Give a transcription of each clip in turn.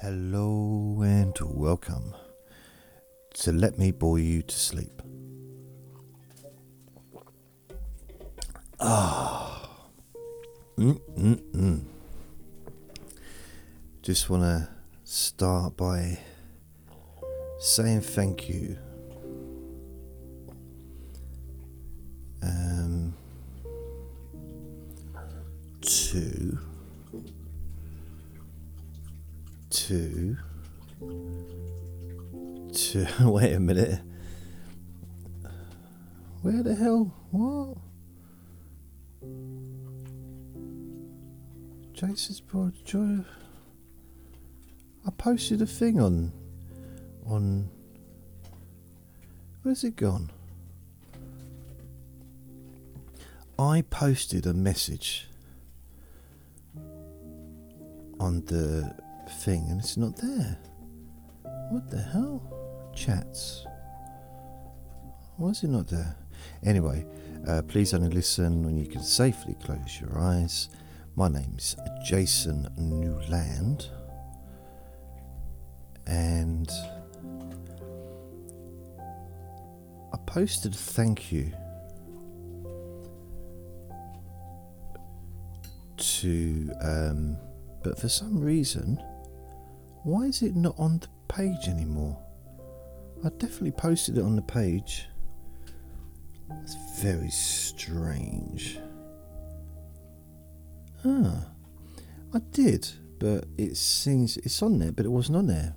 Hello and welcome to Let Me Bore You to Sleep. Ah. Mm-mm-mm. Just want to start by saying thank you. To wait a minute. Where the hell? What? Jason's brought joy. I posted a thing on on. Where's it gone? I posted a message on the thing and it's not there. What the hell? Chats. Why is it not there? Anyway, uh, please only listen when you can safely close your eyes. My name's Jason Newland. And I posted a thank you to, um, but for some reason, why is it not on the page anymore? I definitely posted it on the page. It's very strange. Ah, I did, but it seems it's on there, but it wasn't on there.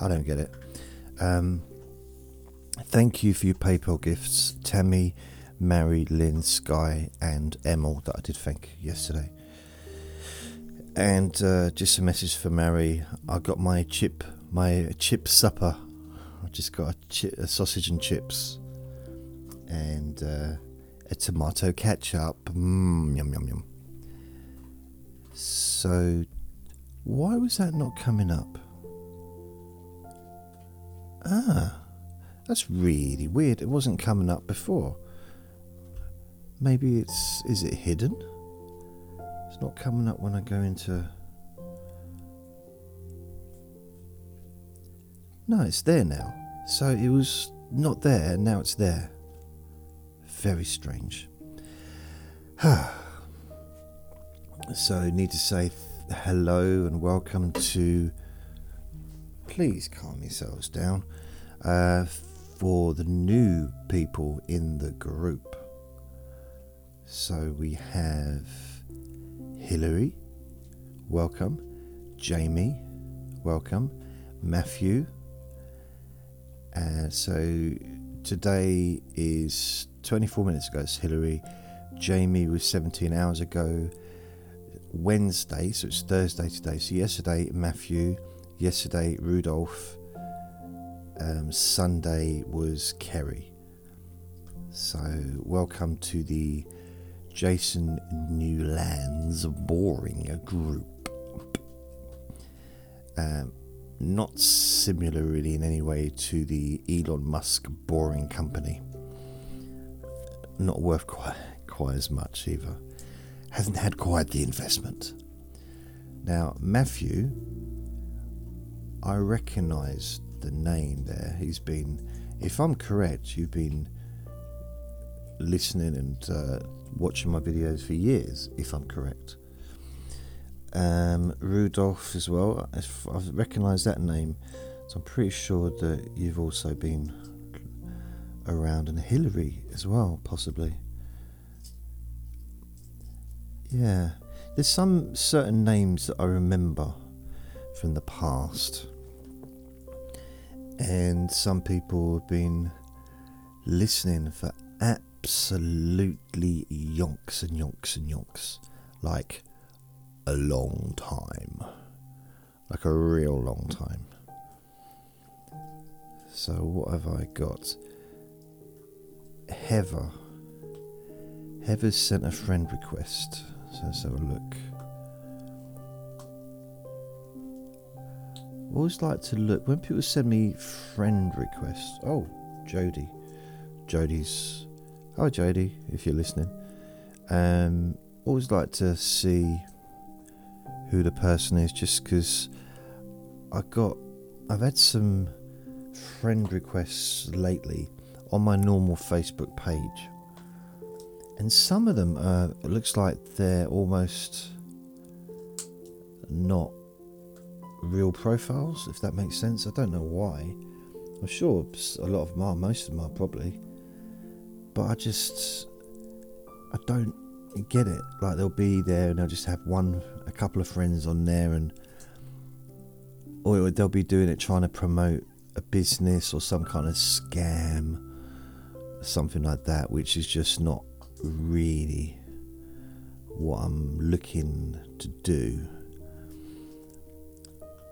I don't get it. Um, thank you for your PayPal gifts, Tammy, Mary, Lynn, Sky, and Emil that I did thank yesterday. And uh, just a message for Mary. I got my chip, my chip supper. I just got a, chi- a sausage and chips, and uh, a tomato ketchup. Mmm, yum yum yum. So, why was that not coming up? Ah, that's really weird. It wasn't coming up before. Maybe it's. Is it hidden? It's not coming up when I go into. No, it's there now. So it was not there, and now it's there. Very strange. so need to say th- hello and welcome to. Please calm yourselves down. Uh, for the new people in the group. So we have Hillary, welcome. Jamie, welcome. Matthew. Uh, so today is 24 minutes ago, it's Hillary. Jamie was 17 hours ago. Wednesday, so it's Thursday today. So yesterday, Matthew. Yesterday, Rudolph. Um, Sunday was Kerry. So welcome to the Jason Newlands boring group. Um, not similar, really, in any way to the Elon Musk boring company. Not worth quite, quite as much either. Hasn't had quite the investment. Now, Matthew, I recognise the name there. He's been, if I'm correct, you've been listening and uh, watching my videos for years, if I'm correct. Um, Rudolph as well. I've recognised that name, so I'm pretty sure that you've also been around, and Hillary as well, possibly. Yeah, there's some certain names that I remember from the past, and some people have been listening for absolutely yonks and yonks and yonks. Like a long time. Like a real long time. So, what have I got? Heather. Heather's sent a friend request. So, let's have a look. Always like to look when people send me friend requests. Oh, Jody. Jody's Hi, Jody, if you're listening. Um, always like to see who the person is, just because I got, I've had some friend requests lately on my normal Facebook page, and some of them uh, it looks like they're almost not real profiles, if that makes sense. I don't know why. I'm sure a lot of them are, most of them are probably, but I just I don't get it. Like they'll be there and they'll just have one, a couple of friends on there, and or they'll be doing it trying to promote a business or some kind of scam, something like that, which is just not really what I'm looking to do.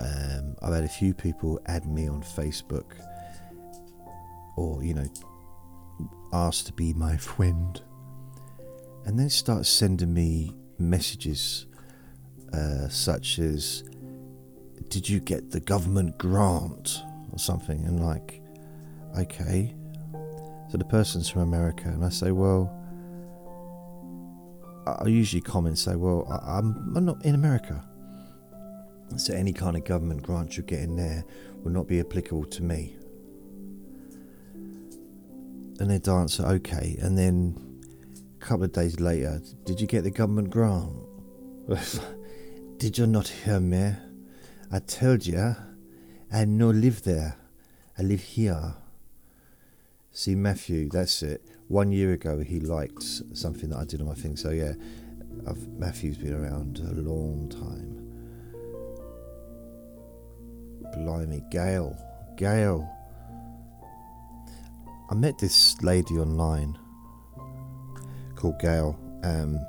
Um, I've had a few people add me on Facebook or, you know, ask to be my friend and then start sending me messages uh, such as, Did you get the government grant? or something, and like, okay. So the person's from America, and I say, Well, I usually comment say, Well, I'm, I'm not in America. So any kind of government grant you're getting there will not be applicable to me. And they'd answer, okay. And then a couple of days later, did you get the government grant? did you not hear me? I told you I no live there. I live here. See, Matthew, that's it. One year ago, he liked something that I did on my thing. So, yeah, I've, Matthew's been around a long time. Blimey, Gail. Gail. I met this lady online called Gail, um,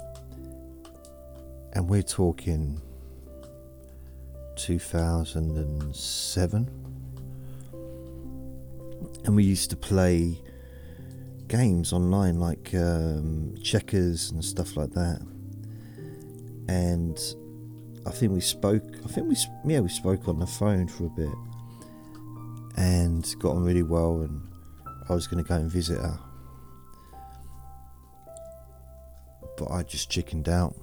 and we're talking 2007, and we used to play games online like um, checkers and stuff like that. And I think we spoke. I think we yeah we spoke on the phone for a bit, and got on really well. And I was going to go and visit her but I just chickened out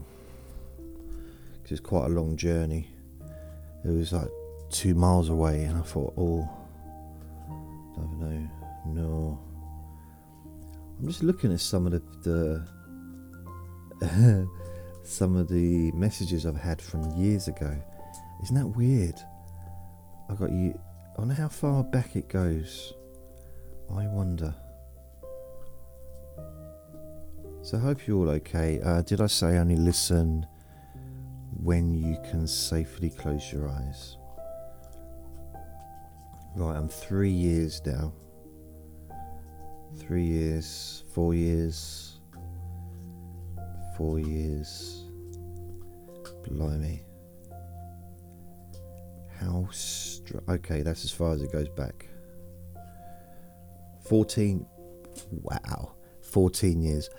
because it's quite a long journey. It was like two miles away, and I thought, oh, I don't know, no. I'm just looking at some of the, the some of the messages I've had from years ago. Isn't that weird? I got you. I wonder how far back it goes. I wonder. So I hope you're all okay. Uh, did I say only listen when you can safely close your eyes? Right, I'm three years now. Three years, four years, four years. Blimey. How str- okay, that's as far as it goes back. 14 wow. 14 years.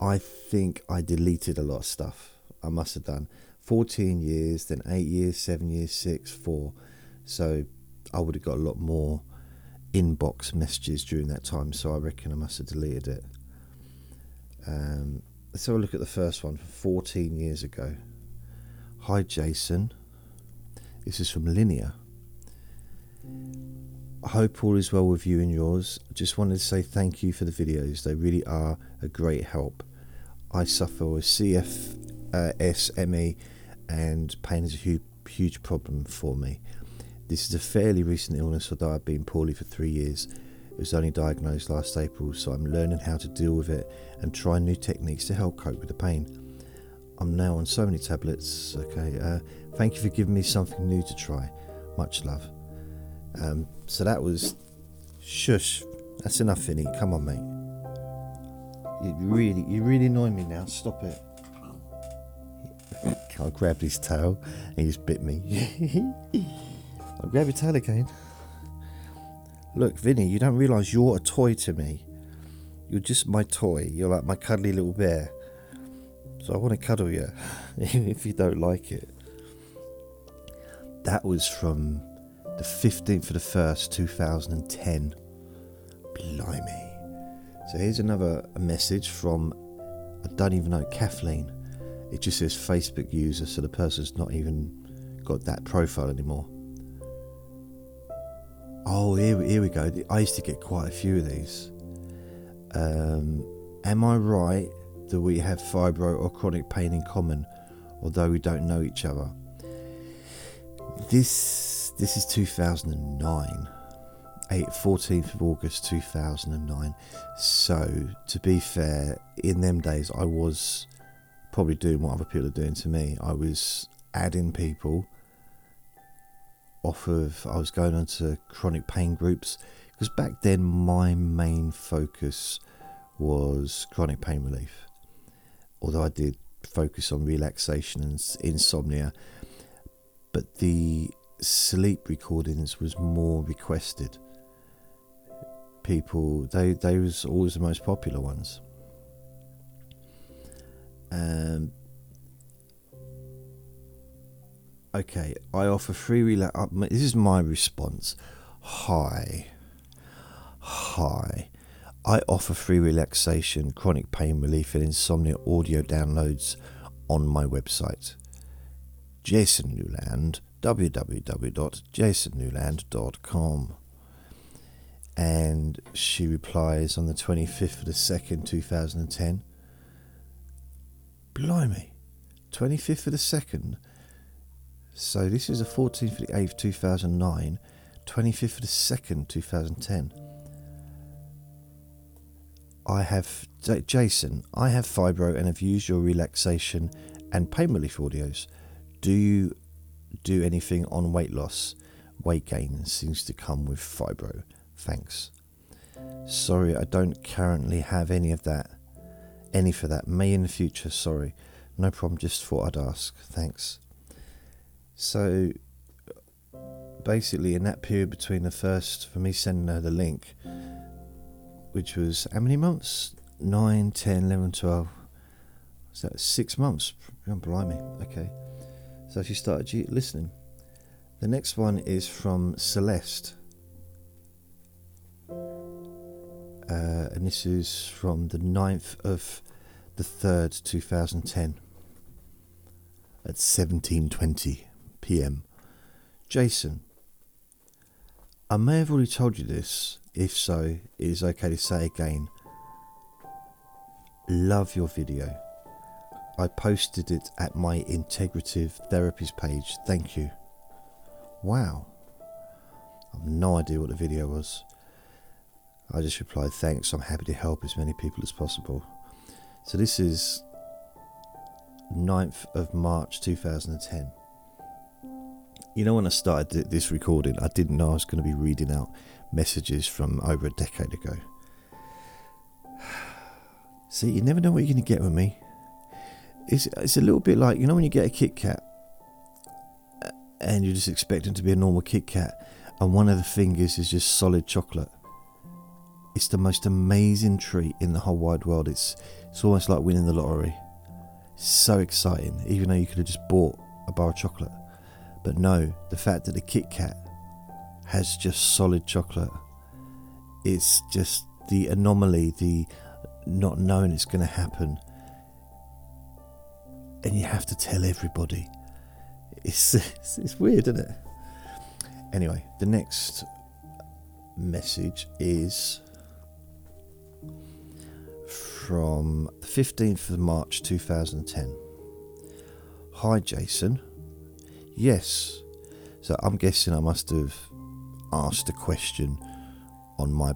I think I deleted a lot of stuff. I must have done 14 years, then 8 years, 7 years, 6, 4. So I would have got a lot more inbox messages during that time. So I reckon I must have deleted it. Um, let's have a look at the first one from 14 years ago. Hi, Jason. This is from Linear. I hope all is well with you and yours. Just wanted to say thank you for the videos. They really are a great help. I suffer with CFSME, uh, and pain is a huge, huge problem for me. This is a fairly recent illness, although I've been poorly for three years. It was only diagnosed last April, so I'm learning how to deal with it and try new techniques to help cope with the pain. I'm now on so many tablets. Okay, uh, thank you for giving me something new to try. Much love. Um, so that was shush. That's enough, Finny. Come on, mate. You really, you really annoy me now. Stop it. I grabbed his tail and he just bit me. I'll grab your tail again. Look, Vinny, you don't realise you're a toy to me. You're just my toy. You're like my cuddly little bear. So I want to cuddle you, even if you don't like it. That was from the 15th of the 1st, 2010. Blimey. So here's another message from, I don't even know, Kathleen. It just says Facebook user, so the person's not even got that profile anymore. Oh, here, here we go. I used to get quite a few of these. Um, am I right that we have fibro or chronic pain in common, although we don't know each other? This this is 2009. 8, 14th of August 2009. So, to be fair, in them days, I was probably doing what other people are doing to me. I was adding people off of, I was going onto chronic pain groups because back then my main focus was chronic pain relief. Although I did focus on relaxation and insomnia, but the sleep recordings was more requested people they they was always the most popular ones um okay i offer free relax uh, this is my response. Hi. Hi. I offer free relaxation chronic pain relief and insomnia audio downloads on my website. Jason newland www.jasonnewland.com and she replies on the 25th of the 2nd 2010 blimey. 25th of the 2nd so this is the 14th of the 8th 2009 25th of the 2nd 2010 I have Jason I have fibro and have used your relaxation and pain relief audios. Do you do anything on weight loss? Weight gain seems to come with fibro. Thanks. Sorry, I don't currently have any of that. Any for that. May in the future, sorry. No problem, just thought I'd ask. Thanks. So, basically, in that period between the first, for me sending her the link, which was how many months? 9, 10, 11, 12. Was that six months? Oh, blimey. Okay. So she started listening. The next one is from Celeste. uh, and this is from the 9th of the 3rd 2010 at 17:20 p.m. Jason I may have already told you this. If so it is okay to say again. Love your video. I posted it at my integrative therapies page. Thank you. Wow. I've no idea what the video was. I just replied, Thanks, I'm happy to help as many people as possible. So this is 9th of March 2010. You know, when I started this recording, I didn't know I was going to be reading out messages from over a decade ago. See, you never know what you're going to get with me. It's, it's a little bit like, you know, when you get a Kit Kat uh, and you're just expecting to be a normal Kit Kat, and one of the fingers is just solid chocolate it's the most amazing treat in the whole wide world. It's it's almost like winning the lottery. so exciting, even though you could have just bought a bar of chocolate. But no, the fact that the Kit Kat has just solid chocolate, it's just the anomaly, the not knowing it's going to happen, and you have to tell everybody. It's, it's, it's weird, isn't it? Anyway, the next message is from the 15th of March 2010. Hi, Jason. Yes. So I'm guessing I must have asked a question on my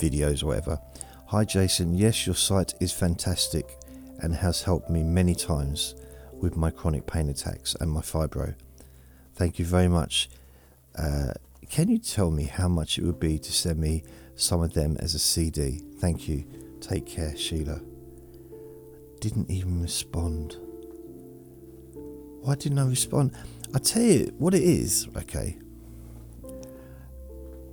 videos or whatever. Hi, Jason. Yes, your site is fantastic and has helped me many times with my chronic pain attacks and my fibro. Thank you very much. Uh, can you tell me how much it would be to send me some of them as a CD? Thank you. Take care, Sheila. Didn't even respond. Why didn't I respond? I tell you what it is, okay?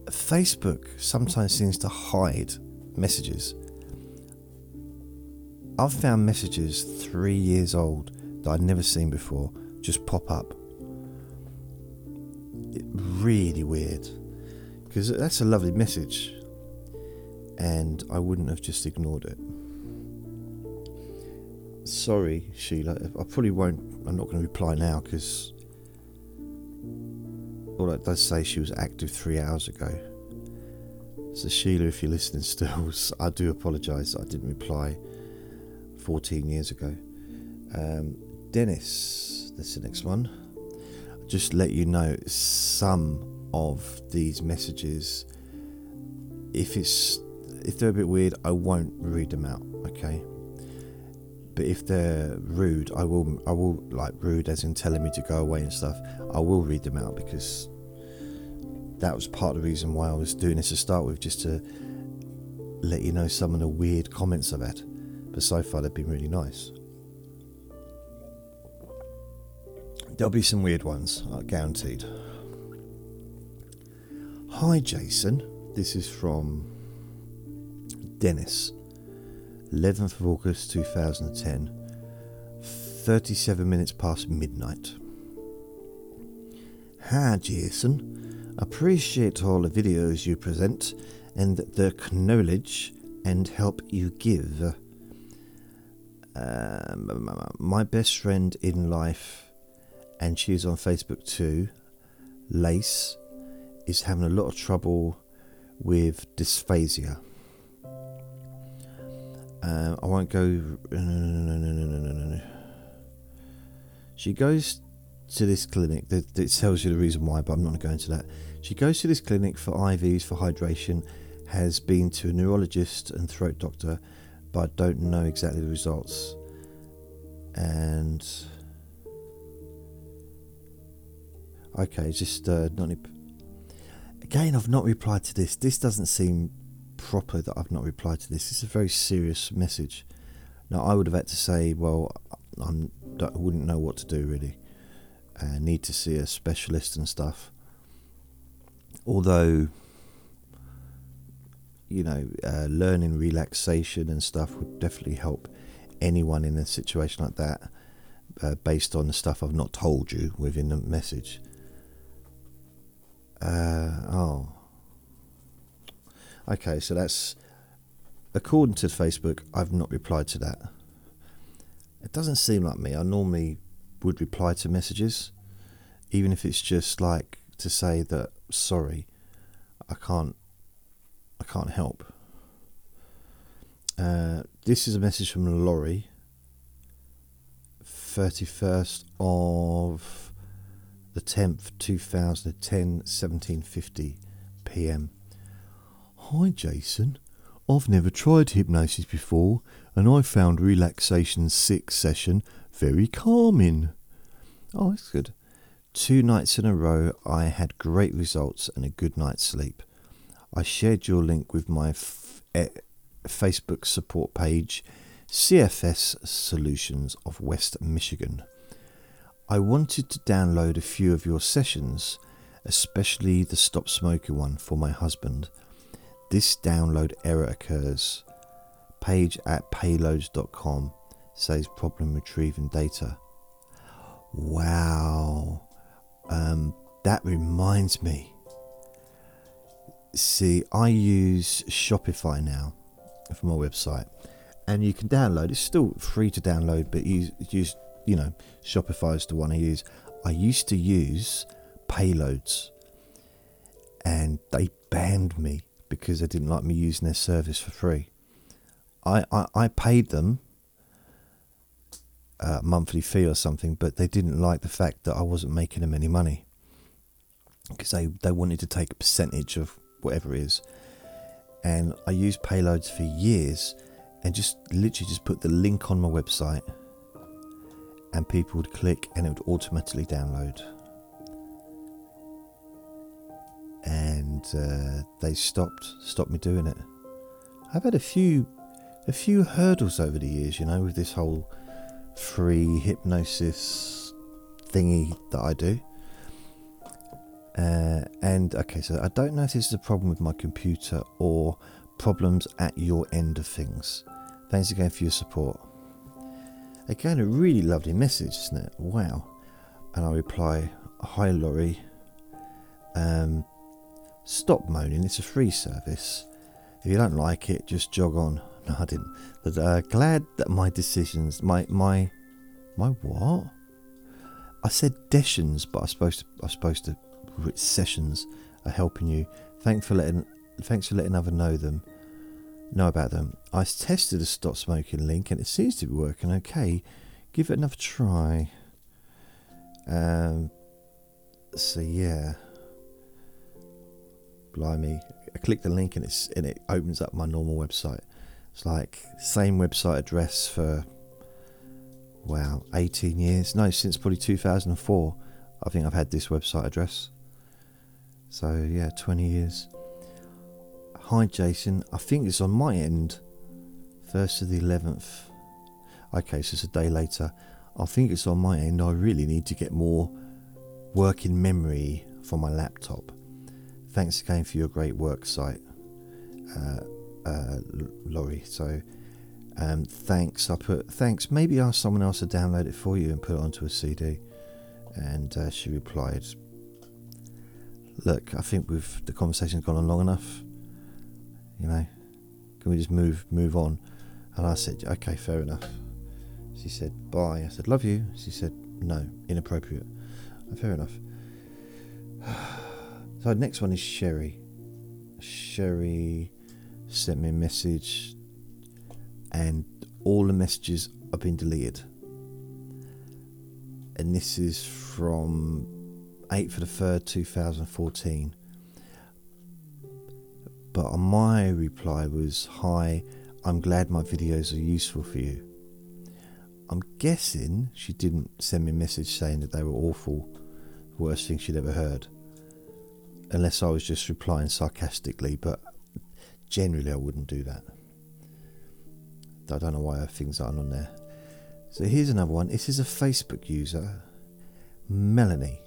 Facebook sometimes seems to hide messages. I've found messages three years old that I'd never seen before just pop up. It, really weird. Because that's a lovely message and I wouldn't have just ignored it. Sorry, Sheila. I probably won't. I'm not going to reply now because All it does say she was active three hours ago. So Sheila, if you're listening still, I do apologise. I didn't reply 14 years ago. Um, Dennis, that's the next one. Just let you know some of these messages. If it's if they're a bit weird, I won't read them out. Okay. But if they're rude, I will. I will like rude, as in telling me to go away and stuff. I will read them out because that was part of the reason why I was doing this to start with, just to let you know some of the weird comments I've had. But so far, they've been really nice. There'll be some weird ones, uh, guaranteed. Hi, Jason. This is from Dennis. 11th of August 2010, 37 minutes past midnight. Hi Jason, appreciate all the videos you present and the knowledge and help you give. Um, my best friend in life, and she's on Facebook too, Lace, is having a lot of trouble with dysphagia. Uh, I won't go. No, no, no, she goes to this clinic. That, that tells you the reason why, but I'm not going to go into that. She goes to this clinic for IVs for hydration. Has been to a neurologist and throat doctor, but don't know exactly the results. And okay, just uh, not. Again, I've not replied to this. This doesn't seem proper that I've not replied to this. It's a very serious message. Now, I would have had to say, well, I'm, I wouldn't know what to do really. I need to see a specialist and stuff. Although, you know, uh, learning relaxation and stuff would definitely help anyone in a situation like that, uh, based on the stuff I've not told you within the message. Uh, oh, Okay, so that's according to Facebook. I've not replied to that. It doesn't seem like me. I normally would reply to messages, even if it's just like to say that sorry, I can't, I can't help. Uh, this is a message from Laurie. Thirty first of the tenth, two thousand ten, seventeen fifty p.m. Hi, Jason. I've never tried hypnosis before, and I found Relaxation 6 session very calming. Oh, that's good. Two nights in a row, I had great results and a good night's sleep. I shared your link with my Facebook support page, CFS Solutions of West Michigan. I wanted to download a few of your sessions, especially the Stop Smoking one for my husband. This download error occurs. Page at payloadz.com says problem retrieving data. Wow. Um, that reminds me. See, I use Shopify now for my website, and you can download. It's still free to download, but use use you know Shopify is the one I use. I used to use Payloadz, and they banned me because they didn't like me using their service for free. I, I, I paid them a monthly fee or something, but they didn't like the fact that I wasn't making them any money because they, they wanted to take a percentage of whatever it is. And I used Payloadz for years and just literally just put the link on my website and people would click and it would automatically download. And uh, they stopped stopped me doing it. I've had a few a few hurdles over the years, you know, with this whole free hypnosis thingy that I do. Uh, and okay, so I don't know if this is a problem with my computer or problems at your end of things. Thanks again for your support. Again, a really lovely message, isn't it? Wow. And I reply, Hi Laurie. Um, Stop moaning, it's a free service. If you don't like it, just jog on. No, I didn't. But uh, glad that my decisions, my my my what? I said decisions, but I supposed to I supposed to sessions are helping you. Thanks for letting thanks for letting other know them know about them. I tested a stop smoking link and it seems to be working okay. Give it another try. Um, so yeah, blimey! I click the link and it's and it opens up my normal website. It's like same website address for wow, 18 years. No, since probably 2004. I think I've had this website address. So yeah, 20 years. Hi Jason, I think it's on my end. First of the 11th. Okay, so it's a day later. I think it's on my end. I really need to get more working memory for my laptop. Thanks again for your great work site, uh, uh, Laurie. So, um, thanks. I put thanks. Maybe ask someone else to download it for you and put it onto a CD. And uh, she replied, "Look, I think we've the conversation's gone on long enough. You know, can we just move move on?" And I said, "Okay, fair enough." She said, "Bye." I said, "Love you." She said, "No, inappropriate." Fair enough. So next one is Sherry. Sherry sent me a message, and all the messages have been deleted. And this is from 8th for the 3rd, 2014. But my reply was, Hi, I'm glad my videos are useful for you. I'm guessing she didn't send me a message saying that they were awful, worst thing she'd ever heard unless I was just replying sarcastically, but generally I wouldn't do that. I don't know why things aren't on there. So here's another one. This is a Facebook user, Melanie,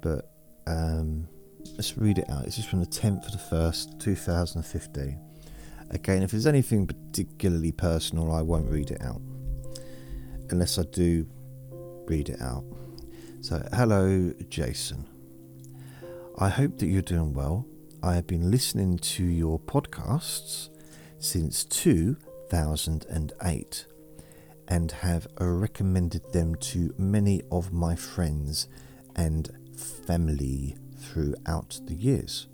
but um, let's read it out. This is from the 10th of the 1st, 2015. Again, if there's anything particularly personal, I won't read it out. Unless I do read it out. So, hello, Jason. I hope that you're doing well. I have been listening to your podcasts since 2008 and have uh, recommended them to many of my friends and family throughout the years.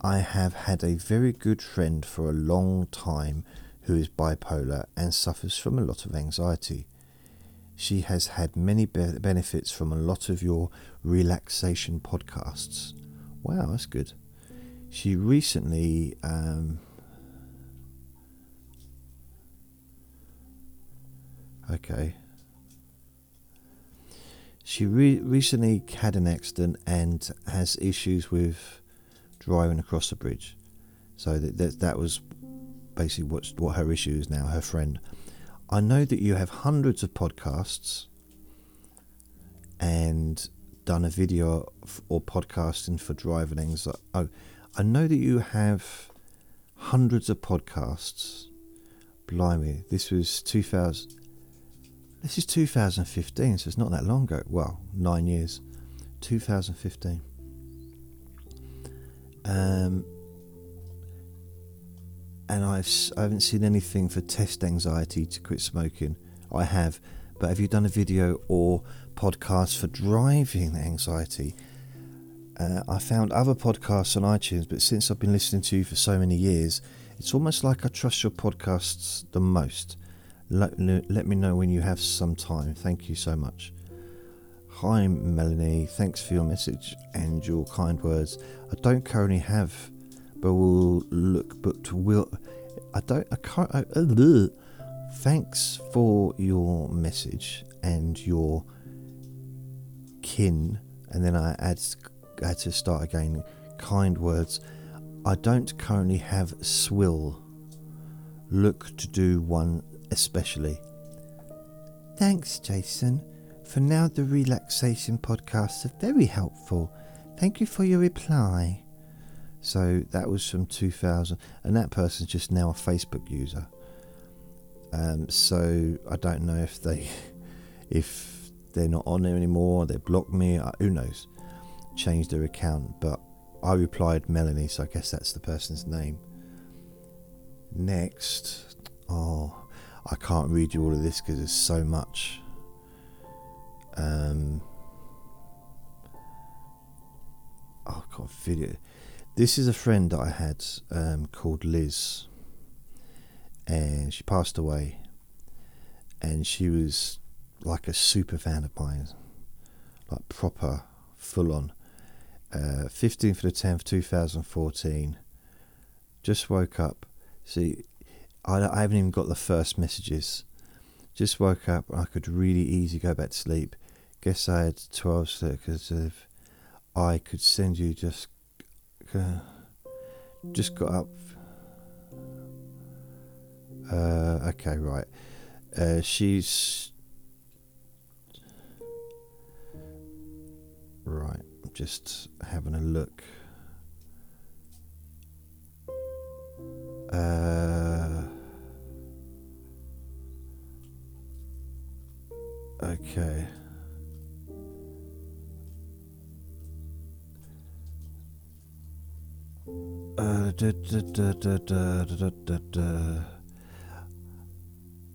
I have had a very good friend for a long time who is bipolar and suffers from a lot of anxiety. She has had many be- benefits from a lot of your relaxation podcasts. Wow, that's good. She recently. Um, okay. She re- recently had an accident and has issues with driving across the bridge. So that that, that was basically what what her issue is now. Her friend I know that you have hundreds of podcasts and done a video or podcasting for driving anxiety. Oh, I know that you have hundreds of podcasts. Blimey, this was 2000. This is 2015, so it's not that long ago. Well, nine years. 2015. Um, and I've I haven't seen anything for test anxiety to quit smoking. I have, but have you done a video or podcast for driving anxiety? Uh, I found other podcasts on iTunes, but since I've been listening to you for so many years, it's almost like I trust your podcasts the most. Let, let me know when you have some time. Thank you so much. Hi, Melanie. Thanks for your message and your kind words. I don't currently have but will look. But will I don't I can't. I, uh, thanks for your message and your kin, and then I add had to start again. Kind words. I don't currently have swill. Look to do one especially. Thanks, Jason. For now, the relaxation podcasts are very helpful. Thank you for your reply. So that was from 2000, and that person's just now a Facebook user. Um, so I don't know if they, if they're not on there anymore, they blocked me. Uh, who knows? Changed their account, but I replied Melanie, so I guess that's the person's name. Next, oh, I can't read you all of this because there's so much. Um, I've got a video. This is a friend that I had um, called Liz, and she passed away. And she was like a super fan of mine, like proper, full on. Uh, 15th of the 10th, 2014. Just woke up. See, I, I haven't even got the first messages. Just woke up. I could really easy go back to sleep. Guess I had 12 seconds of. I could send you just. Uh, just got up. Uh, okay, right. Uh, she's. Right, just having a look. Uh, okay.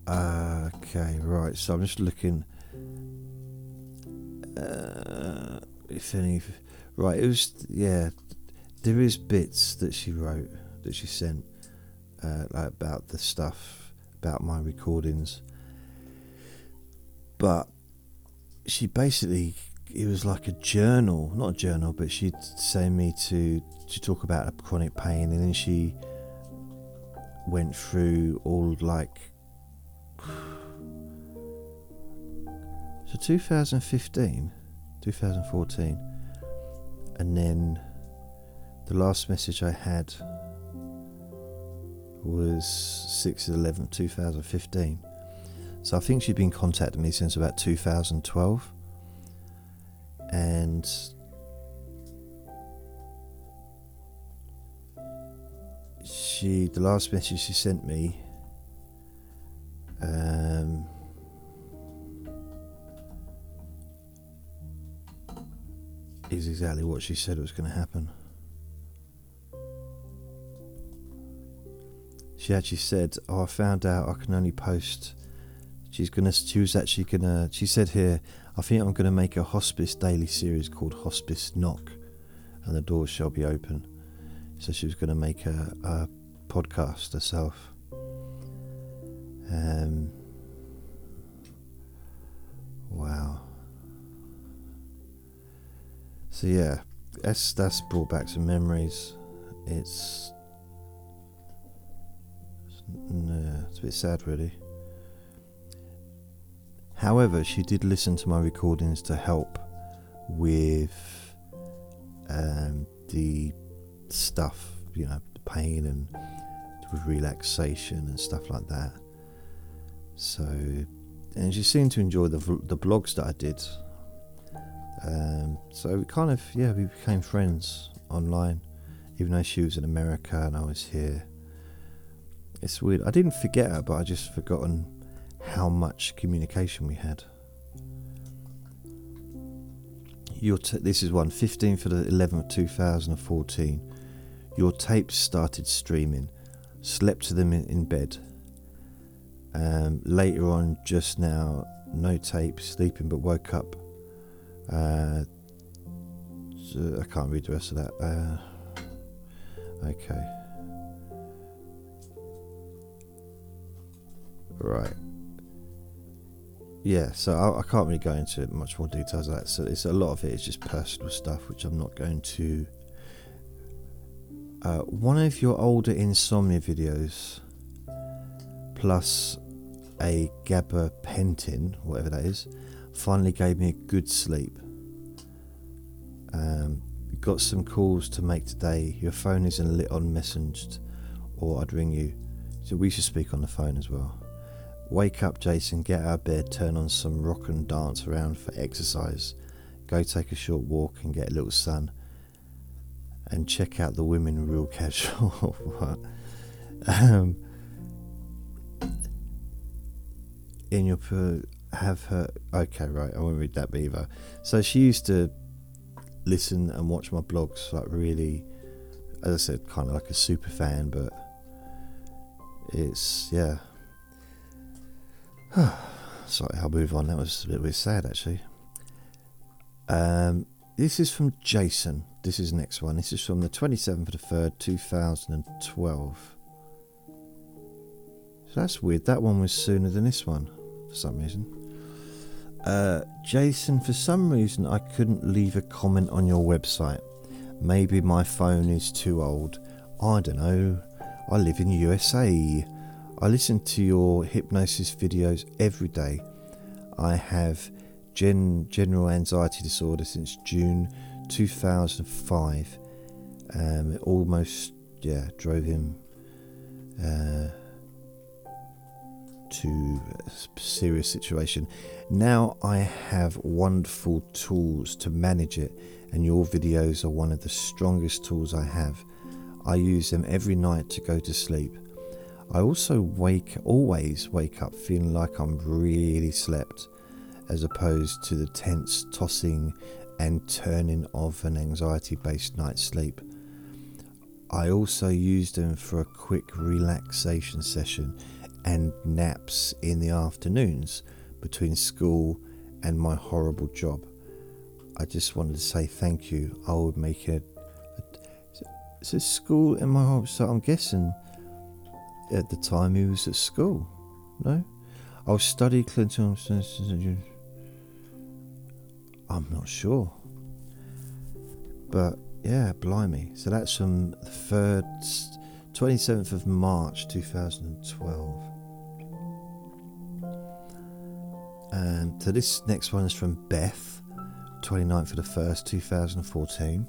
Okay, right. So I'm just looking. Uh, if any, right. It was yeah. There is bits that she wrote that she sent, uh, like about the stuff about my recordings. But she basically it was like a journal, not a journal, but she'd send me to to talk about a chronic pain, and then she went through all like so 2015, 2014, and then the last message I had was 6th 11th 2015 so I think she'd been contacting me since about 2012 and she the last message she sent me um, is exactly what she said was going to happen. She actually said, "Oh, I found out I can only post." She's gonna. She was actually gonna. She said here, "I think I'm gonna make a hospice daily series called Hospice Knock, and the doors shall be open." So she was gonna make a, a podcast herself. Um, wow. So yeah, that's that's brought back some memories. It's it's, no, it's a bit sad, really. However, she did listen to my recordings to help with um, the stuff, you know, the pain and with relaxation and stuff like that. So, and she seemed to enjoy the the blogs that I did. Um, so we kind of yeah we became friends online, even though she was in America and I was here. It's weird. I didn't forget her, but I just forgotten how much communication we had. Your t- this is one 15 for the 11th 2014. Your tapes started streaming. Slept to them in, in bed um, later on, just now, no tape, sleeping, but woke up. Uh, I can't read the rest of that. Uh, okay. Right. Yeah, so I, I, can't really go into much more details of that. So it's a lot of it is just personal stuff, which I'm not going to. Uh, one of your older insomnia videos plus a gabapentin, whatever that is, finally gave me a good sleep. Um, got some calls to make today. Your phone isn't lit on messaged, or I'd ring you. So we should speak on the phone as well. Wake up, Jason, get out of bed, turn on some rock and dance around for exercise. Go take a short walk and get a little sun. And check out the women real casual. Um, in your have her okay right I won't read that either so she used to listen and watch my blogs like really as I said kind of like a super fan but it's yeah sorry I'll move on that was a bit, sad actually um this is from Jason. This is next one. This is from the 27th of the 3rd, 2012. So that's weird. That one was sooner than this one for some reason. Uh, Jason, for some reason, I couldn't leave a comment on your website. Maybe my phone is too old. I don't know. I live in USA. I listen to your hypnosis videos every day. I have gen- general anxiety disorder since June 2005. Um, it almost, yeah, drove him uh, to a serious situation. Now I have wonderful tools to manage it, and your videos are one of the strongest tools I have. I use them every night to go to sleep. I also wake always wake up feeling like I'm really slept as opposed to the tense tossing and turning of an anxiety based night's sleep. I also use them for a quick relaxation session and naps in the afternoons between school and my horrible job. I just wanted to say thank you. I would make it. It's a school in my home, so I'm guessing at the time he was at school. No? I'll study Clinton. I'm not sure. But yeah, blimey. So that's from the third, 27th of March 2012. And so this next one is from Beth, 29th of the 1st, 2014.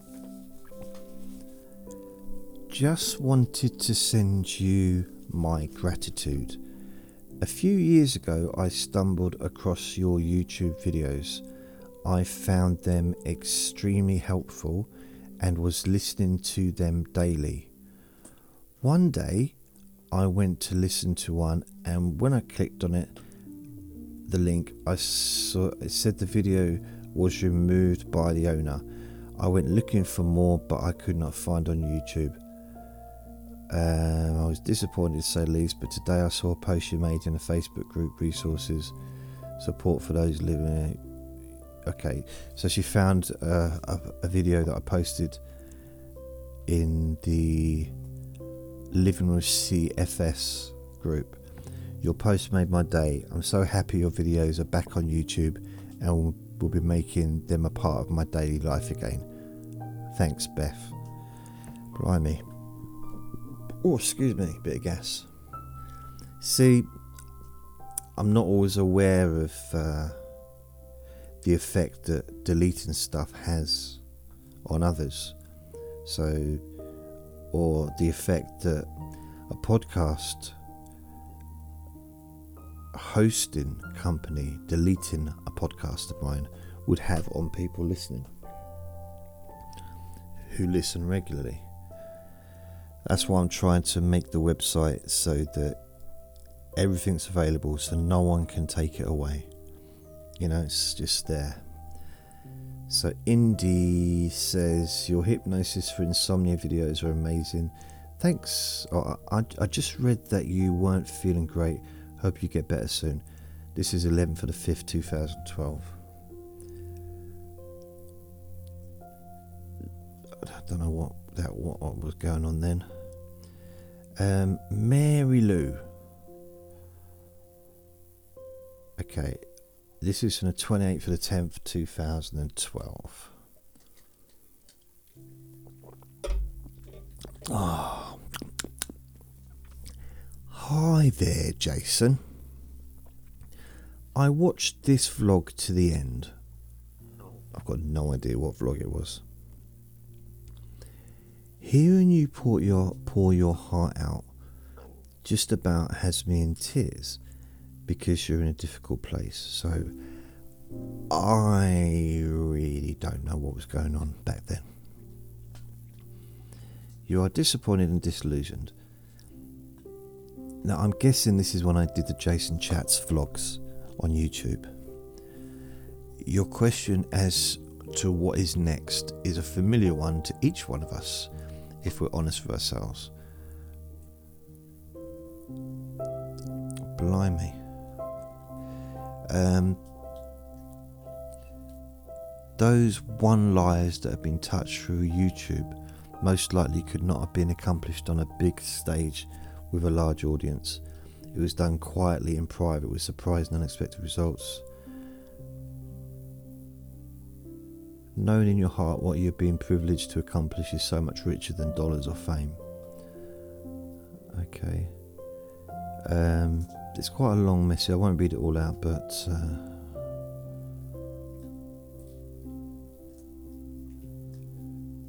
Just wanted to send you my gratitude. A few years ago, I stumbled across your YouTube videos I found them extremely helpful and was listening to them daily. One day, I went to listen to one, and when I clicked on it, the link, I saw it said the video was removed by the owner. I went looking for more, but I could not find on YouTube. Um, I was disappointed to say the least, but today I saw a post you made in a Facebook group resources support for those living In okay, so she found uh, a, a, video that I posted in the Living with CFS group. Your post made my day. I'm so happy your videos are back on YouTube and we'll be making them a part of my daily life again. Thanks, Beth. Blimey. Oh, excuse me, bit of gas. See, I'm not always aware of. Uh, the effect that deleting stuff has on others. So, or the effect that a podcast hosting company deleting a podcast of mine would have on people listening who listen regularly. That's why I'm trying to make the website so that everything's available so no one can take it away you know, it's just there. So, Indy says, Your hypnosis for insomnia videos are amazing. Thanks. Oh, I, I just read that you weren't feeling great. Hope you get better soon. This is 11 for the 5th, 2012. I don't know what that what, what was going on then. Um, Mary Lou. Okay, this is from the 28th of the 10th, 2012. Ah. Oh. Hi there, Jason. I watched this vlog to the end. I've got no idea what vlog it was. Hearing you pour your pour your heart out just about has me in tears because you're in a difficult place. So I really don't know what was going on back then. You are disappointed and disillusioned. Now, I'm guessing this is when I did the Jason Chats vlogs on YouTube. Your question as to what is next is a familiar one to each one of us if we're honest with ourselves. Blimey. Um, those one lives that have been touched through YouTube most likely could not have been accomplished on a big stage with a large audience. It was done quietly in private with surprise and unexpected results. Knowing in your heart what you've been privileged to accomplish is so much richer than dollars or fame. Okay. Um, it's quite a long message. I won't read it all out, but. Uh,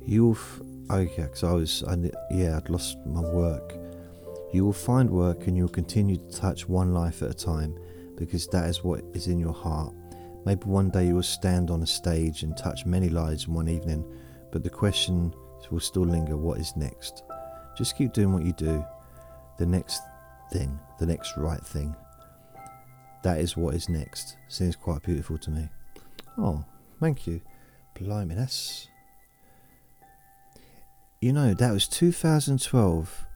you will. F- okay, because I was. I, yeah, I'd lost my work. You will find work and you'll continue to touch one life at a time because that is what is in your heart. Maybe one day you will stand on a stage and touch many lives in one evening, but the question will still linger what is next? Just keep doing what you do. The next thing, the next right thing. That is what is next. Seems quite beautiful to me. Oh, thank you. Blimey, that's. You know, that was 2012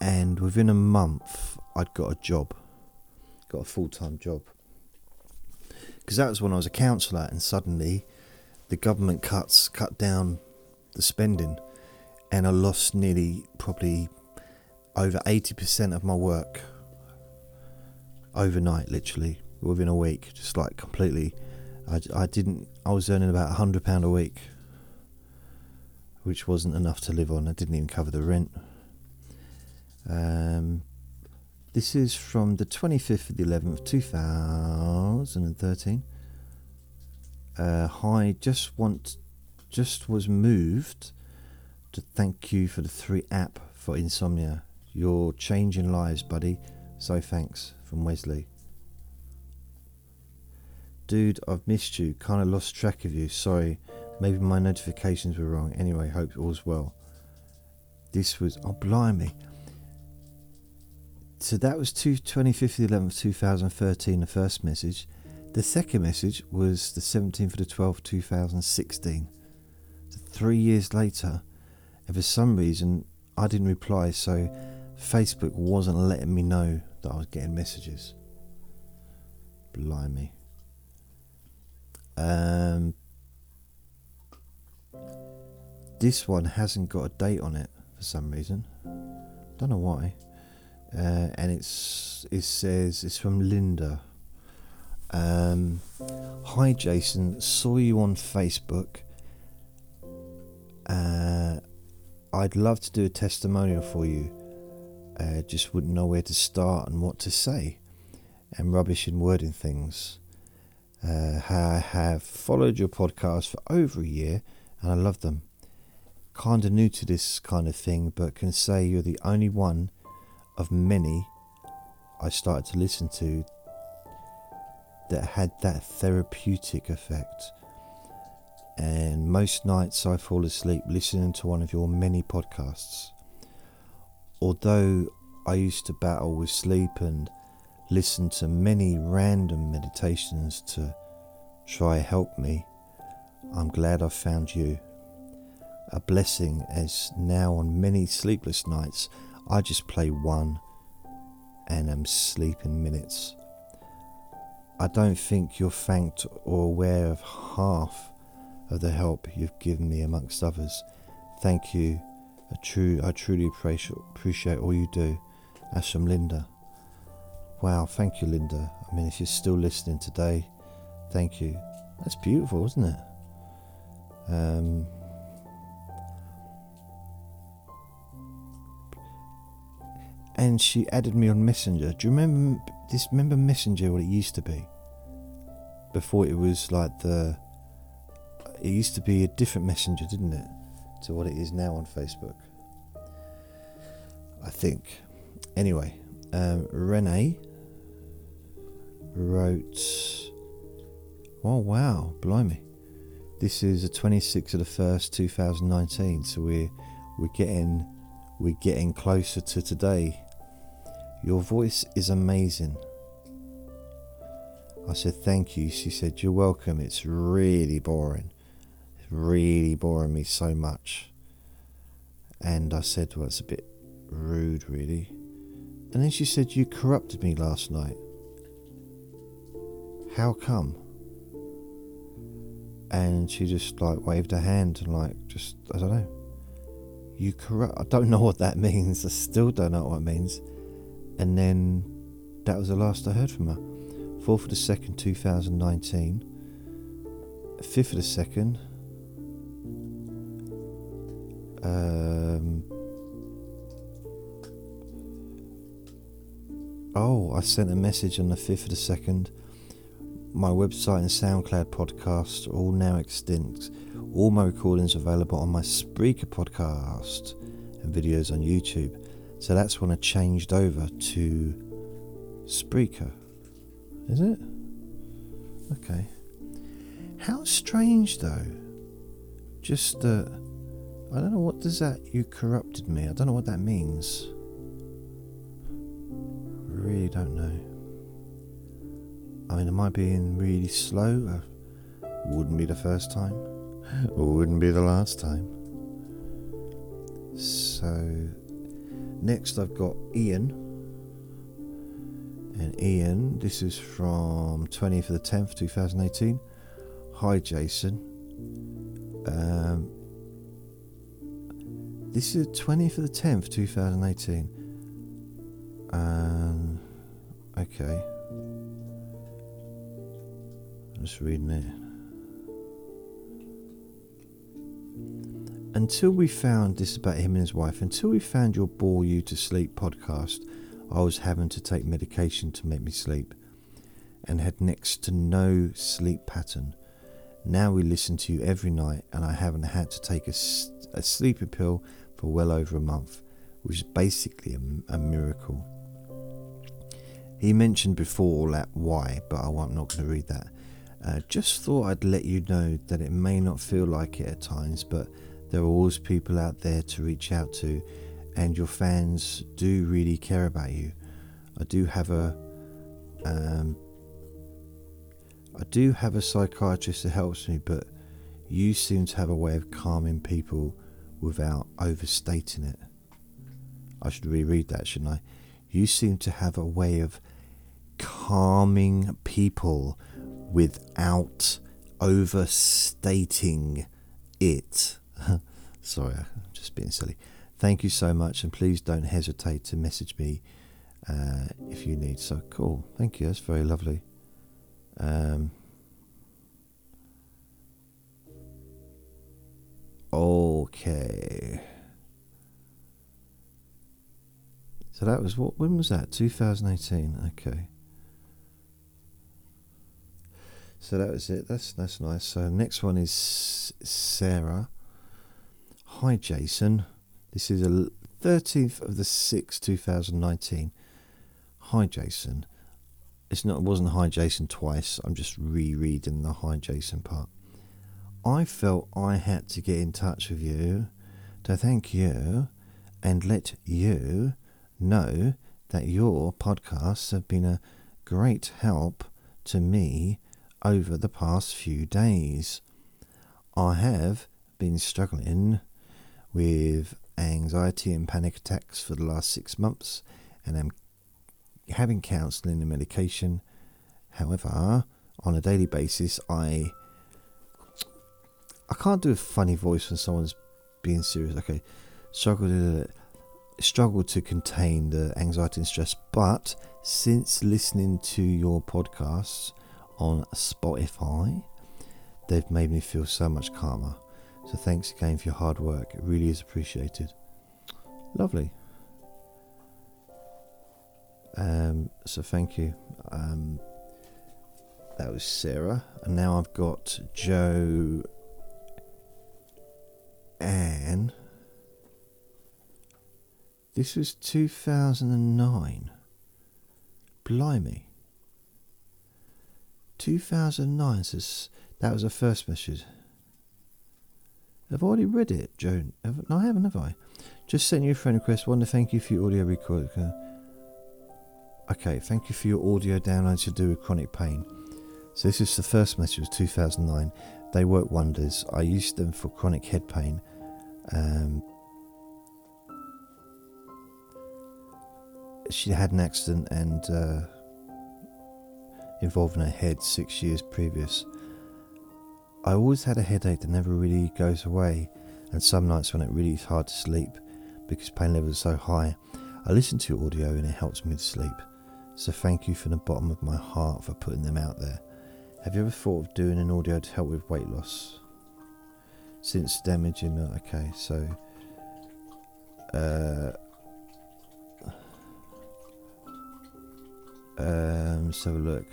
and within a month I'd got a job, got a full time job. Because that was when I was a councillor, and suddenly the government cuts cut down the spending, and I lost nearly probably over eighty percent of my work overnight, literally within a week, just like completely. I, I didn't. I was earning about hundred pound a week, which wasn't enough to live on. I didn't even cover the rent. Um, this is from the 25th of the 11th, 2013. Uh, hi, just want, just was moved to thank you for the three app for insomnia. You're changing lives, buddy. So thanks from Wesley. Dude, I've missed you. Kind of lost track of you. Sorry. Maybe my notifications were wrong. Anyway, hope all's well. This was. Oh, blimey so that was 25th of the 11th 2013 the first message. The second message was the 17th of the 12th 2016 so three years later and for some reason i didn't reply so facebook wasn't letting me know that i was getting messages. Blimey. Um, this one hasn't got a date on it for some reason. Don't know why uh, and it's it says it's from Linda. Um, Hi Jason, saw you on Facebook. Uh, I'd love to do a testimonial for you. Uh, just wouldn't know where to start and what to say, and rubbish in wording things. Uh, I have followed your podcast for over a year, and I love them. Kinda new to this kind of thing, but can say you're the only one of many I started to listen to that had that therapeutic effect. And most nights I fall asleep listening to one of your many podcasts. Although I used to battle with sleep and listen to many random meditations to try help me, I'm glad I found you. A blessing as now on many sleepless nights I just play one and am sleeping minutes. I don't think you're thanked or aware of half of the help you've given me amongst others. Thank you. I, true, I truly appreciate all you do. That's from Linda. Wow, thank you, Linda. I mean, if you're still listening today, thank you. That's beautiful, isn't it? Um, and she added me on Messenger. Do you remember this? Remember Messenger? What it used to be before it was like the. It used to be a different Messenger, didn't it, to what it is now on Facebook. I think. Anyway, um, Renee wrote. Oh wow, blimey! This is the 26th of the first, 2019. So we're we're getting we're getting closer to today your voice is amazing. I said, Thank you. She said, You're welcome. It's really boring. It's really boring me so much. And I said, Well, it's a bit rude, really. And then she said, You corrupted me last night. How come? and she just like waved her hand and like just I don't know. You corrupt. I don't know what that means. I still don't know what it means. And then that was the last I heard from her. Fourth of the second, two thousand nineteen. Fifth of the second. Um. Oh, I sent a message on the fifth of the second my website and SoundCloud podcast are all now extinct. All my recordings available on my Spreaker podcast and videos on YouTube. So that's when I changed over to Spreaker. Is it? Okay. How strange though. Just uh I don't know what does that you corrupted me. I don't know what that means. really don't know. I mean, am I being really slow? Uh, wouldn't be the first time. wouldn't be the last time. So, next I've got Ian. And Ian, this is from 20th of the 10th, 2018. Hi, Jason. Um, this is 20th of the 10th, 2018. Um, okay. I'm just reading it. Until we found this about him and his wife, until we found your Bore You to Sleep podcast, I was having to take medication to make me sleep and had next to no sleep pattern. Now we listen to you every night, and I haven't had to take a, a sleeping pill for well over a month, which is basically a, a miracle. He mentioned before that why, but I'm not going to read that. Uh, just thought I'd let you know that it may not feel like it at times, but there are always people out there to reach out to, and your fans do really care about you. I do have a, um, I do have a psychiatrist that helps me, but you seem to have a way of calming people without overstating it. I should reread that, shouldn't I? You seem to have a way of calming people without overstating it. Sorry, I'm just being silly. Thank you so much, and please don't hesitate to message me uh, if you need. So cool. Thank you. That's very lovely. Um, okay. So that was what? When was that? 2018. Okay. So that was it. That's that's nice. So next one is Sarah. Hi Jason. This is a 13th of the 6th 2019. Hi Jason. It's not it wasn't hi Jason twice. I'm just rereading the hi Jason part. I felt I had to get in touch with you to thank you and let you know that your podcasts have been a great help to me over the past few days. I have been struggling with anxiety and panic attacks for the last six months and am having counselling and medication. However, on a daily basis, I I can't do a funny voice when someone's being serious. Okay, struggle to struggle to contain the anxiety and stress, but since listening to your podcasts, on Spotify. They've made me feel so much calmer. So thanks again for your hard work. It really is appreciated. Lovely. Um, so thank you. Um, that was Sarah, and now I've got Joe and this was 2009. Blimey. 2009 says that was the first message. I've already read it, Joan. No, I haven't, have I? Just sent you a friend request. Want to thank you for your audio record. Okay, thank you for your audio downloads to do with chronic pain. So this is the first message of 2009. They work wonders. I used them for chronic head pain. Um, she had an accident and uh, involving her head six years previous. I always had a headache that never really goes away, and some nights when it really is hard to sleep because pain levels are so high, I listen to audio and it helps me to sleep. So thank you from the bottom of my heart for putting them out there. Have you ever thought of doing an audio to help with weight loss? Since damaging, okay, so. Uh, um, let's have a look.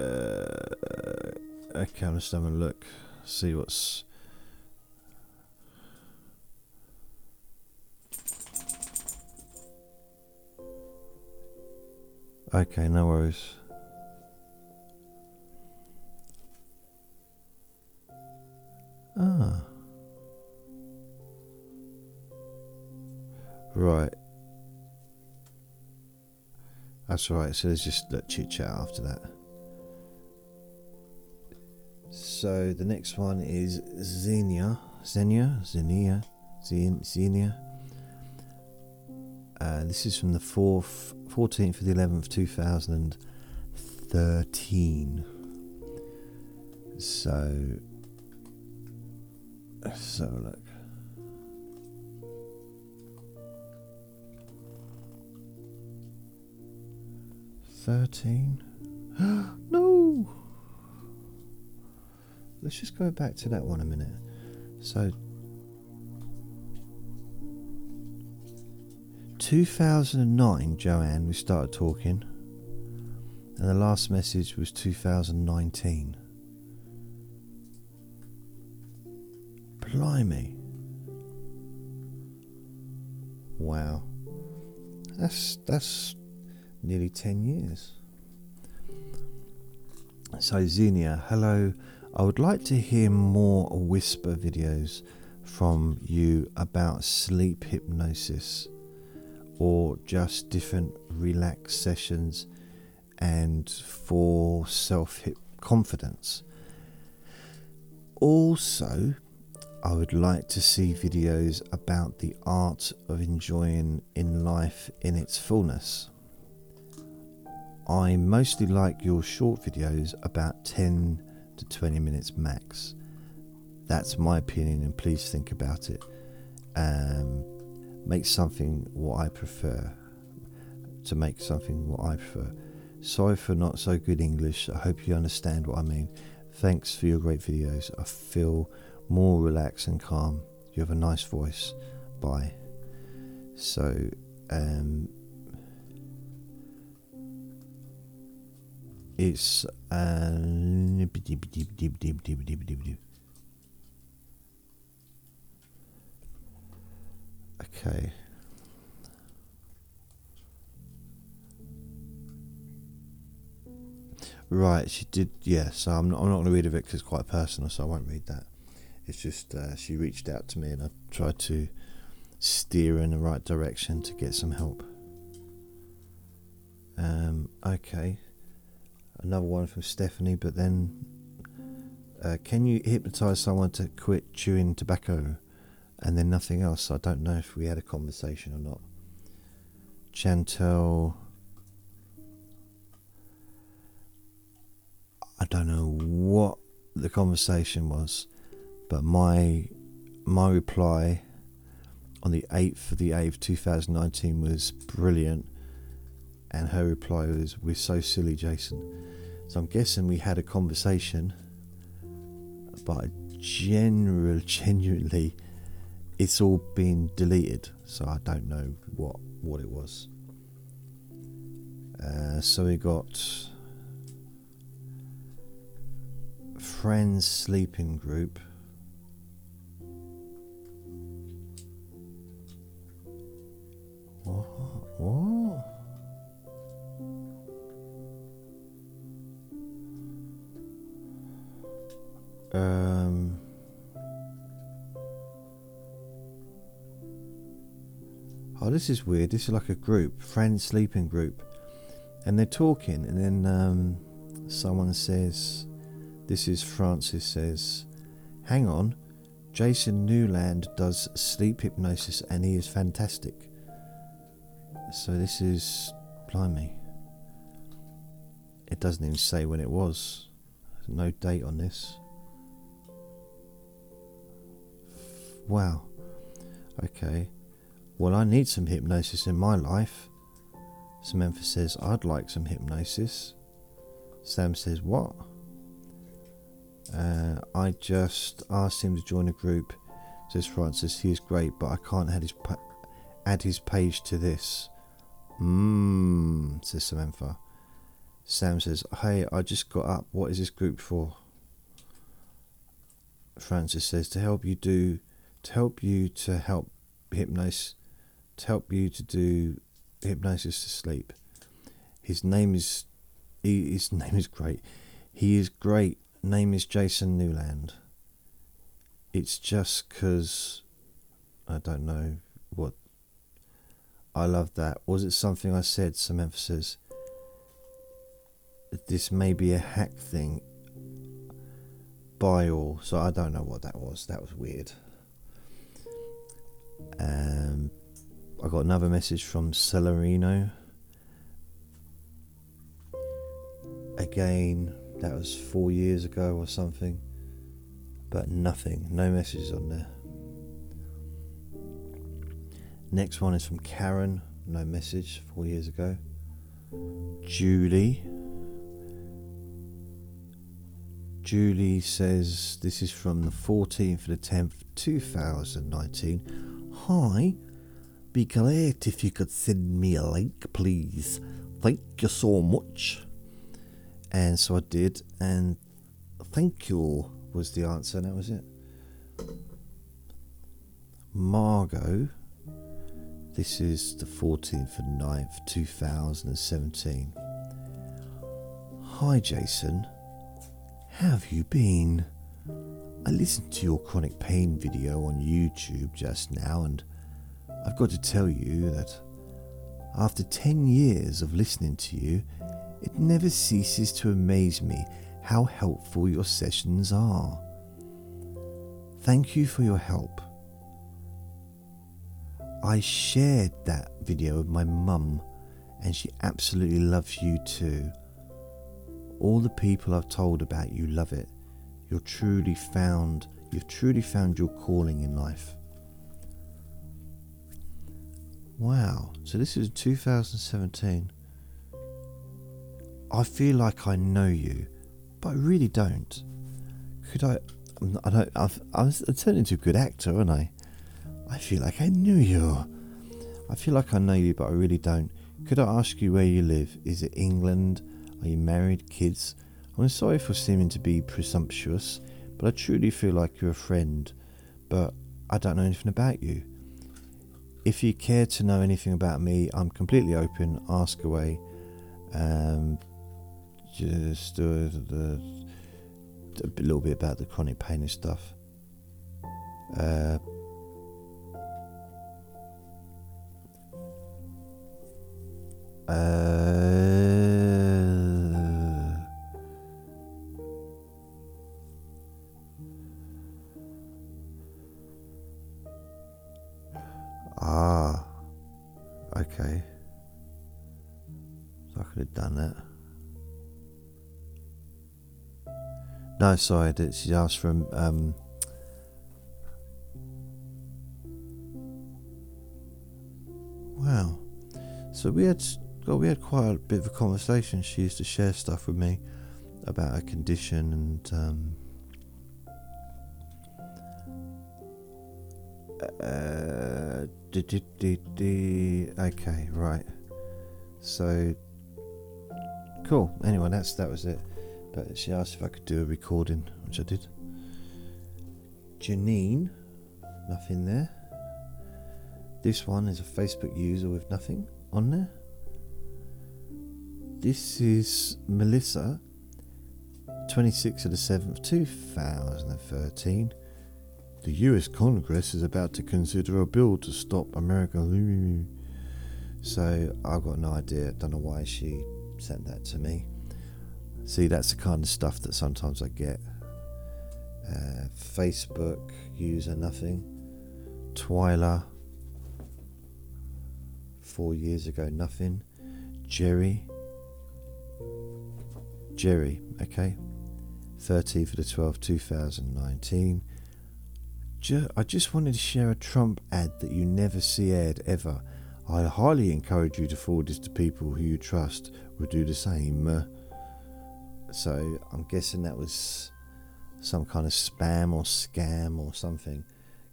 Uh, okay, I'm just having a look, see what's. Okay, no worries. Ah. Right. That's right. So there's just chit chat after that. So the next one is Xenia. Xenia? Xenia? Xenia? Uh, this is from the 4th, 14th of the 11th, 2013. So, so look. Thirteen? no! Let's just go back to that one a minute. So, 2009, Joanne, we started talking, and the last message was 2019. Blimey. Wow. That's that's nearly 10 years. So Xenia, hello I would like to hear more whisper videos from you about sleep hypnosis or just different relax sessions and for self confidence. Also, I would like to see videos about the art of enjoying in life in its fullness. I mostly like your short videos about 10 to 20 minutes max. That's my opinion, and please think about it. Um, make something what I prefer. To make something what I prefer. Sorry for not so good English. I hope you understand what I mean. Thanks for your great videos. I feel more relaxed and calm. You have a nice voice. Bye. So, um, it's uh, okay. Right, she did. Yeah, so I'm not, I'm not going to read of it because it's quite personal, so I won't read that. It's just uh, she reached out to me and I tried to steer in the right direction to get some help. Um, okay another one from Stephanie, but then uh, can you hypnotize someone to quit chewing tobacco and then nothing else? I don't know if we had a conversation or not. Chantel. I don't know what the conversation was, but my my reply on the 8th of the 8th 2019 was brilliant and her reply was we're so silly jason so I'm guessing we had a conversation, but general, genuinely, it's all been deleted. So I don't know what what it was. Uh, so we got friends sleeping group. What? What? Um, oh, this is weird. This is like a group, friends sleeping group, and they're talking, and then um, someone says, "This is Francis says, hang on." Jason Newland does sleep hypnosis and he is fantastic. So this is blimey. It doesn't even say when it was. There's no date on this. Wow. Okay. Well, I need some hypnosis in my life. Samantha says, I'd like some hypnosis. Sam says, What? Uh, I just asked him to join a group. Says Francis, he is great, but I can't add his, pa- add his page to this. Mmm, says Samantha. Sam says, Hey, I just got up. What is this group for? Francis says, To help you do, to help you to help hypnosis, to help you to do hypnosis to sleep. His name is, he, his name is great. He is great. Name is Jason Newland. It's just because I don't know what. I love that. Was it something I said? Some emphasis. This may be a hack thing. By all, so I don't know what that was. That was weird. Um, I got another message from Celerino. Again, that was four years ago or something. But nothing, no messages on there. Next one is from Karen, no message, four years ago. Julie. Julie says this is from the 14th of the 10th, 2019. Hi, be great if you could send me a link, please. Thank you so much. And so I did, and thank you was the answer, and that was it. Margot, this is the 14th of 9th, 2017. Hi, Jason. How have you been? I listened to your chronic pain video on YouTube just now, and I've got to tell you that after 10 years of listening to you, it never ceases to amaze me how helpful your sessions are. Thank you for your help. I shared that video with my mum, and she absolutely loves you too. All the people I've told about you love it. You're truly found, you've truly found your calling in life. Wow, so this is 2017. I feel like I know you, but I really don't. Could I? I don't. I've, I'm turning into a good actor, aren't I? I feel like I knew you. I feel like I know you, but I really don't. Could I ask you where you live? Is it England? Are you married? Kids? I'm sorry for seeming to be presumptuous, but I truly feel like you're a friend, but I don't know anything about you. If you care to know anything about me, I'm completely open. Ask away. Um, just uh, a little bit about the chronic pain and stuff. Uh, uh, ah, okay. So I could have done that. No, sorry, she asked from. Um, wow. So we had well, we had quite a bit of a conversation. She used to share stuff with me about her condition and um, uh, okay, right. So cool. Anyway, that's that was it. But she asked if I could do a recording, which I did. Janine, nothing there. This one is a Facebook user with nothing on there. This is Melissa, 26th of the 7th, 2013. The US Congress is about to consider a bill to stop American. So I've got no idea. Don't know why she sent that to me. See, that's the kind of stuff that sometimes I get. Uh, Facebook user nothing. Twyla four years ago, nothing. Jerry. Jerry, okay. 30 for the 12th, 2019. I just wanted to share a Trump ad that you never see aired ever. I highly encourage you to forward this to people who you trust will do the same. So I'm guessing that was some kind of spam or scam or something.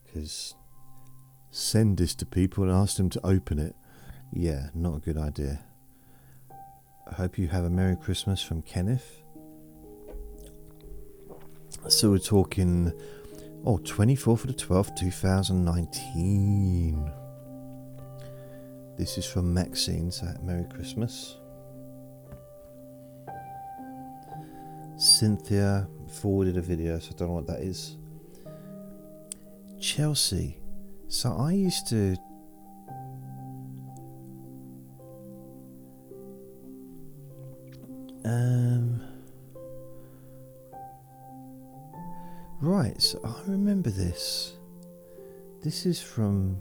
Because send this to people and ask them to open it. Yeah, not a good idea. I hope you have a Merry Christmas from Kenneth. So we're talking, oh, 24th of the 12th, 2019. This is from Maxine, so Merry Christmas. Cynthia forwarded a video, so I don't know what that is. Chelsea. So I used to Um, right, so I remember this. This is from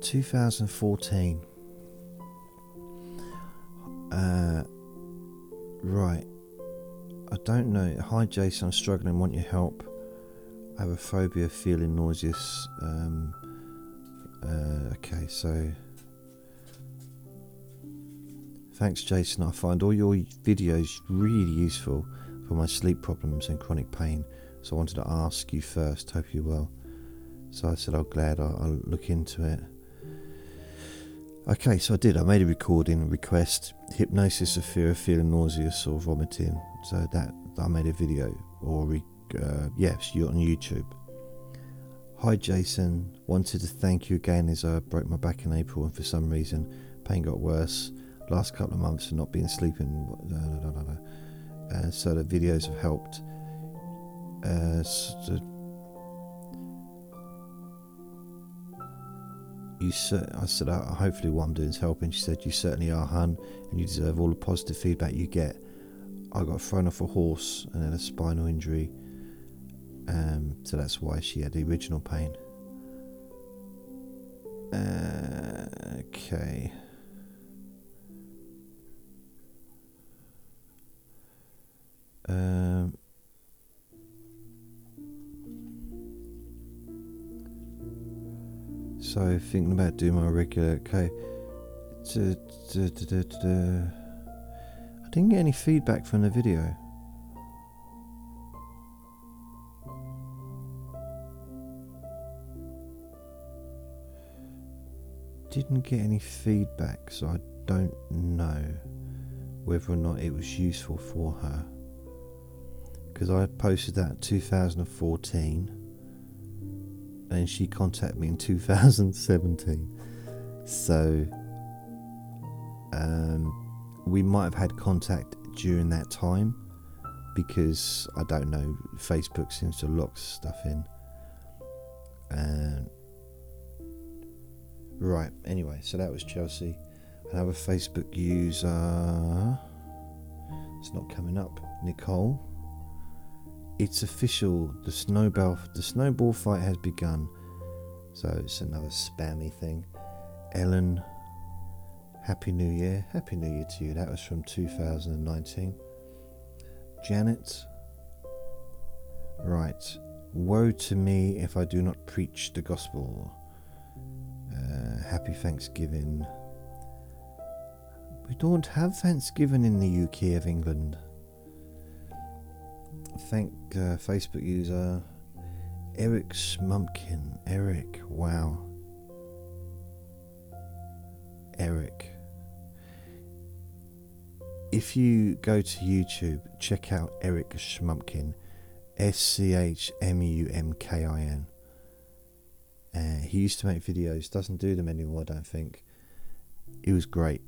2014. Uh, right. I don't know. Hi, Jason. I'm struggling. Want your help? I have a phobia, feeling nauseous. Um, uh, okay, so Thanks, Jason. I find all your videos really useful for my sleep problems and chronic pain. So I wanted to ask you first. Hope you're well. So I said, "I'm oh, glad I'll, I'll look into it." Okay, so I did. I made a recording request: hypnosis of fear of feeling nauseous or vomiting. So that I made a video, or re, uh, yes, you're on YouTube. Hi, Jason. Wanted to thank you again as I broke my back in April, and for some reason, pain got worse last couple of months and not being sleeping. Uh, so the videos have helped. You I said, hopefully what I'm doing is helping. She said, you certainly are, hun, and you deserve all the positive feedback you get. I got thrown off a horse and had a spinal injury, um, so that's why she had the original pain. Uh, okay. Um, so thinking about doing my regular okay. I didn't get any feedback from the video. Didn't get any feedback, so I don't know whether or not it was useful for her because I posted that in 2014 and she contacted me in 2017. So um, we might have had contact during that time because I don't know, Facebook seems to lock stuff in. Right, anyway, so that was Chelsea. Another Facebook user. It's not coming up. Nicole it's official. The snowball the snowball fight has begun. So it's another spammy thing. Ellen, Happy New Year. Happy New Year to you. That was from 2019. Janet. Right. Woe to me if I do not preach the gospel. Uh, happy Thanksgiving. We don't have Thanksgiving in the UK of England thank uh, Facebook user Eric Smumpkin. Eric, wow. Eric. If you go to YouTube, check out Eric Schmumpkin. S C H M U M K I N. Uh, he used to make videos, doesn't do them anymore, I don't think. He was great.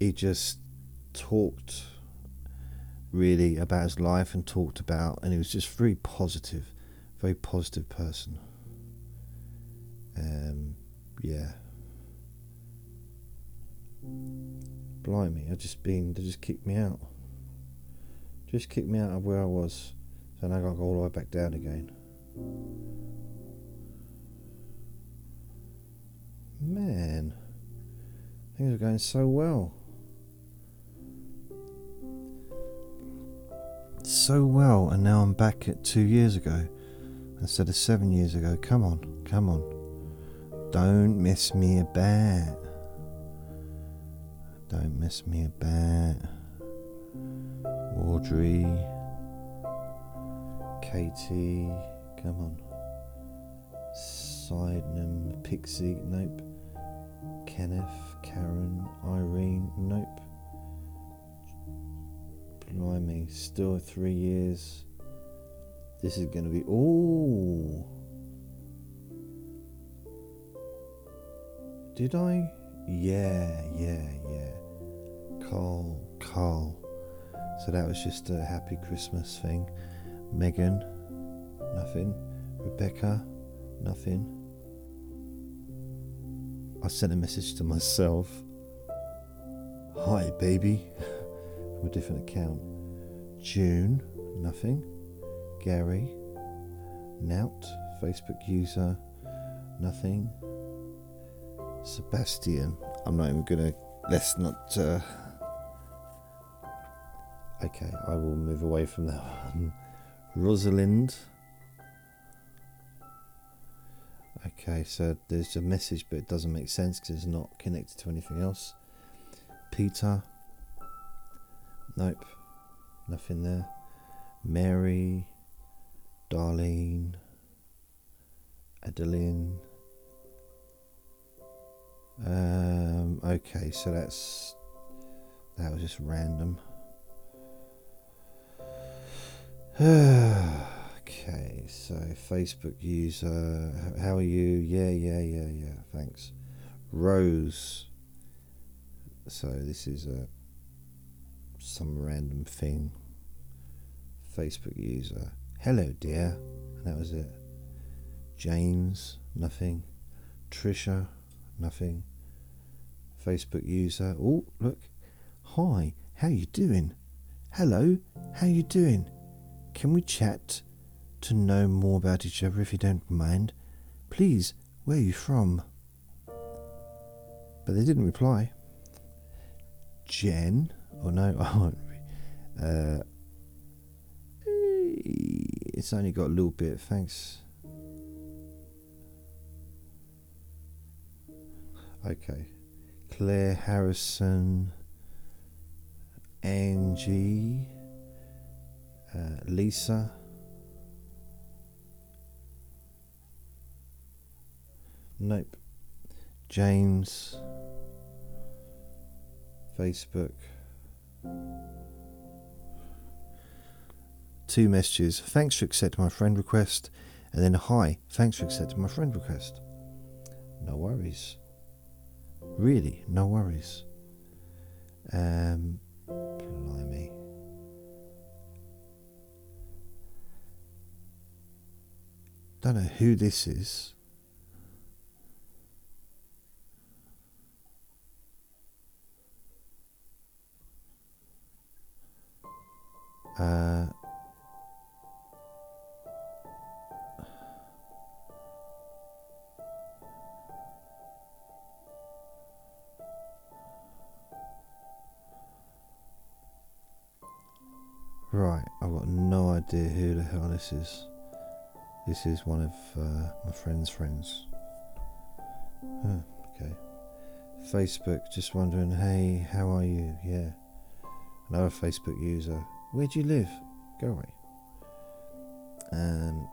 He just talked really about his life and talked about, and he was just very positive, very positive person. Um, yeah. Blimey, I just been, they just kicked me out. Just kicked me out of where I was, now I gotta go all the way back down again. Man, things are going so well. So well, and now I'm back at two years ago instead of seven years ago. Come on, come on. Don't miss me a bit. Don't miss me a bit. Audrey, Katie, come on. Sydenham, Pixie, nope. Kenneth, Karen, Irene, nope. Blimey, still three years. This is going to be. Oh! Did I? Yeah, yeah, yeah. Carl, Carl. So that was just a happy Christmas thing. Megan, nothing. Rebecca, nothing. I sent a message to myself. Hi, baby. From a different account. June, nothing. Gary, Nout, Facebook user, nothing. Sebastian, I'm not even gonna. Let's not. Uh, okay, I will move away from that one. Rosalind. Okay, so there's a message, but it doesn't make sense because it's not connected to anything else. Peter. Nope, nothing there. Mary. Darlene. Adeline. Um, okay, so that's that was just random. okay, so Facebook user, how are you? Yeah, yeah, yeah, yeah. Thanks, Rose. So this is a some random thing. Facebook user. Hello, dear. And that was it. James, nothing. Trisha, nothing. Facebook user. Oh, look. Hi, how you doing? Hello, how you doing? Can we chat to know more about each other if you don't mind? Please, where are you from? But they didn't reply. Jen, oh no, I won't. Uh, it's only got a little bit. Thanks. Okay. Claire Harrison, Angie, uh, Lisa. Nope. James. Facebook. Two messages. Thanks for accepting my friend request. And then hi. Thanks for accepting my friend request. No worries. Really, no worries. Um, blimey. Don't know who this is. Uh, Right, I've got no idea who the hell this is. This is one of uh, my friend's friends. Okay. Facebook, just wondering, hey, how are you? Yeah. Another Facebook user. Where do you live? Go away. Um,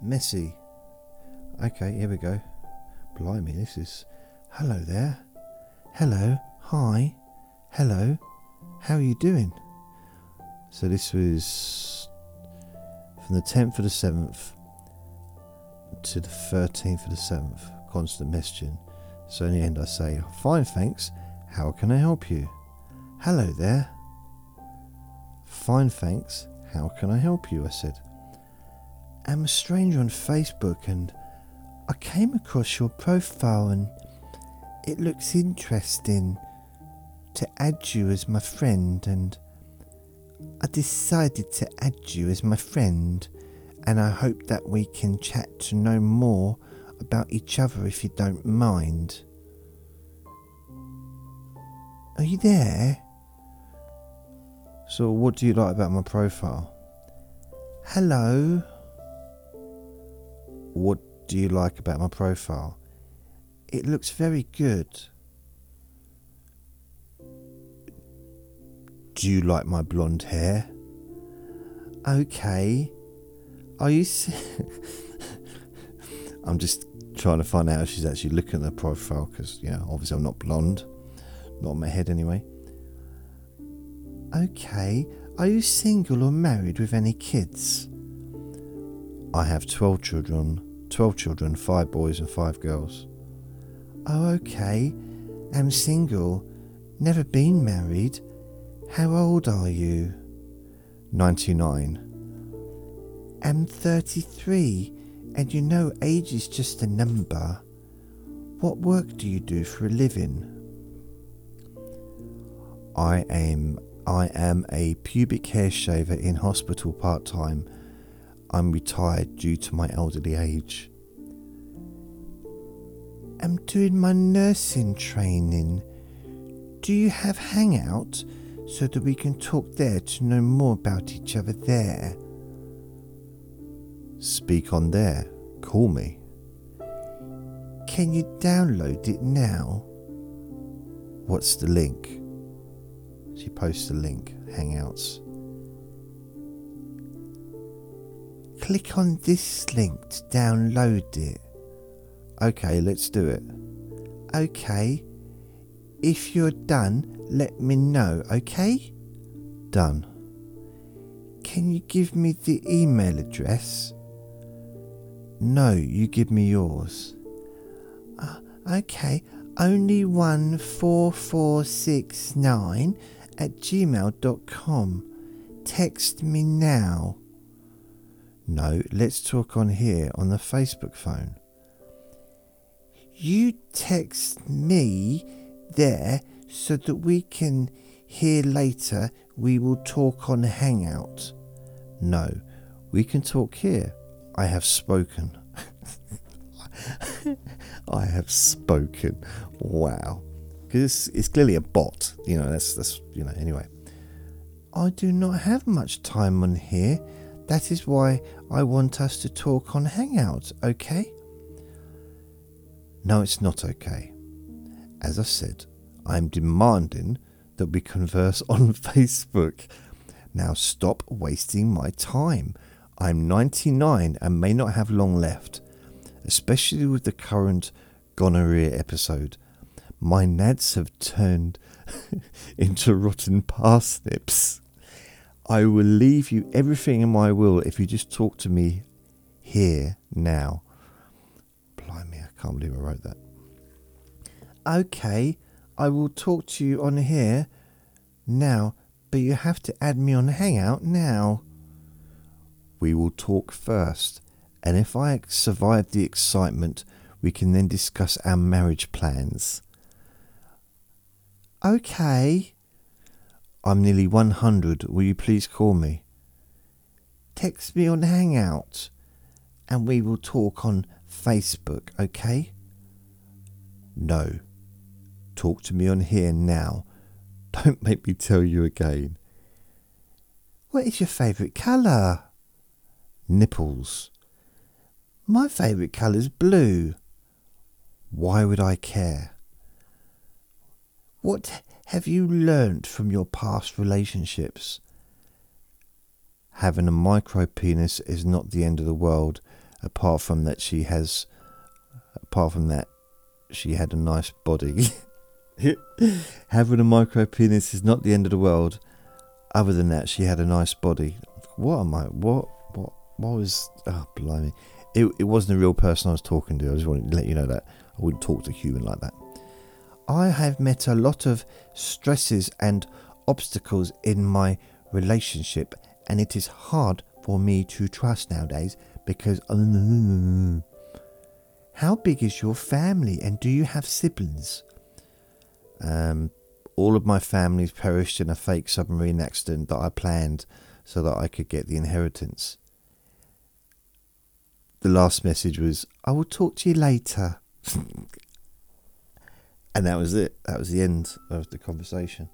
Messy. Okay, here we go. Blimey, this is. Hello there. Hello. Hi. Hello. How are you doing? So this was from the 10th of the 7th to the 13th of the 7th, constant messaging. So in the end, I say, Fine, thanks. How can I help you? Hello there. Fine, thanks. How can I help you? I said. I'm a stranger on Facebook and I came across your profile and it looks interesting to add you as my friend and I decided to add you as my friend, and I hope that we can chat to know more about each other if you don't mind. Are you there? So, what do you like about my profile? Hello? What do you like about my profile? It looks very good. Do you like my blonde hair? Okay. Are you. I'm just trying to find out if she's actually looking at the profile because, you know, obviously I'm not blonde. Not on my head anyway. Okay. Are you single or married with any kids? I have 12 children. 12 children, 5 boys and 5 girls. Oh, okay. I'm single. Never been married. How old are you? 99. I'm 33, and you know age is just a number. What work do you do for a living? I am I am a pubic hair shaver in hospital part time. I'm retired due to my elderly age. I'm doing my nursing training. Do you have Hangout so that we can talk there to know more about each other there? Speak on there. Call me. Can you download it now? What's the link? She posts a link, Hangouts. Click on this link to download it. Okay, let's do it. Okay. If you're done, let me know, okay? Done. Can you give me the email address? No, you give me yours. Uh, okay, only one four four six nine at gmail.com. Text me now. No, let's talk on here on the Facebook phone. You text me there so that we can hear later. We will talk on Hangout. No, we can talk here. I have spoken. I have spoken. Wow. Because it's, it's clearly a bot. You know, that's, that's, you know, anyway. I do not have much time on here. That is why I want us to talk on Hangout, okay? No, it's not okay. As I said, I am demanding that we converse on Facebook. Now stop wasting my time. I'm 99 and may not have long left, especially with the current gonorrhea episode. My nads have turned into rotten parsnips. I will leave you everything in my will if you just talk to me here now. Blimey, I can't believe I wrote that. Okay, I will talk to you on here now, but you have to add me on Hangout now. We will talk first, and if I survive the excitement, we can then discuss our marriage plans. Okay. I'm nearly 100. Will you please call me? Text me on Hangout and we will talk on Facebook, okay? No. Talk to me on here now. Don't make me tell you again. What is your favourite colour? Nipples. My favourite colour is blue. Why would I care? What have you learnt from your past relationships? Having a micro penis is not the end of the world, apart from that she has, apart from that, she had a nice body. Having a micro penis is not the end of the world. Other than that, she had a nice body. What am I? What? What? What was? Oh, blimey! It, it wasn't a real person I was talking to. I just wanted to let you know that I wouldn't talk to a human like that. I have met a lot of stresses and obstacles in my relationship, and it is hard for me to trust nowadays because. how big is your family, and do you have siblings? Um, all of my family perished in a fake submarine accident that I planned so that I could get the inheritance. the last message was, I will talk to you later. and that was it. That was the end of the conversation.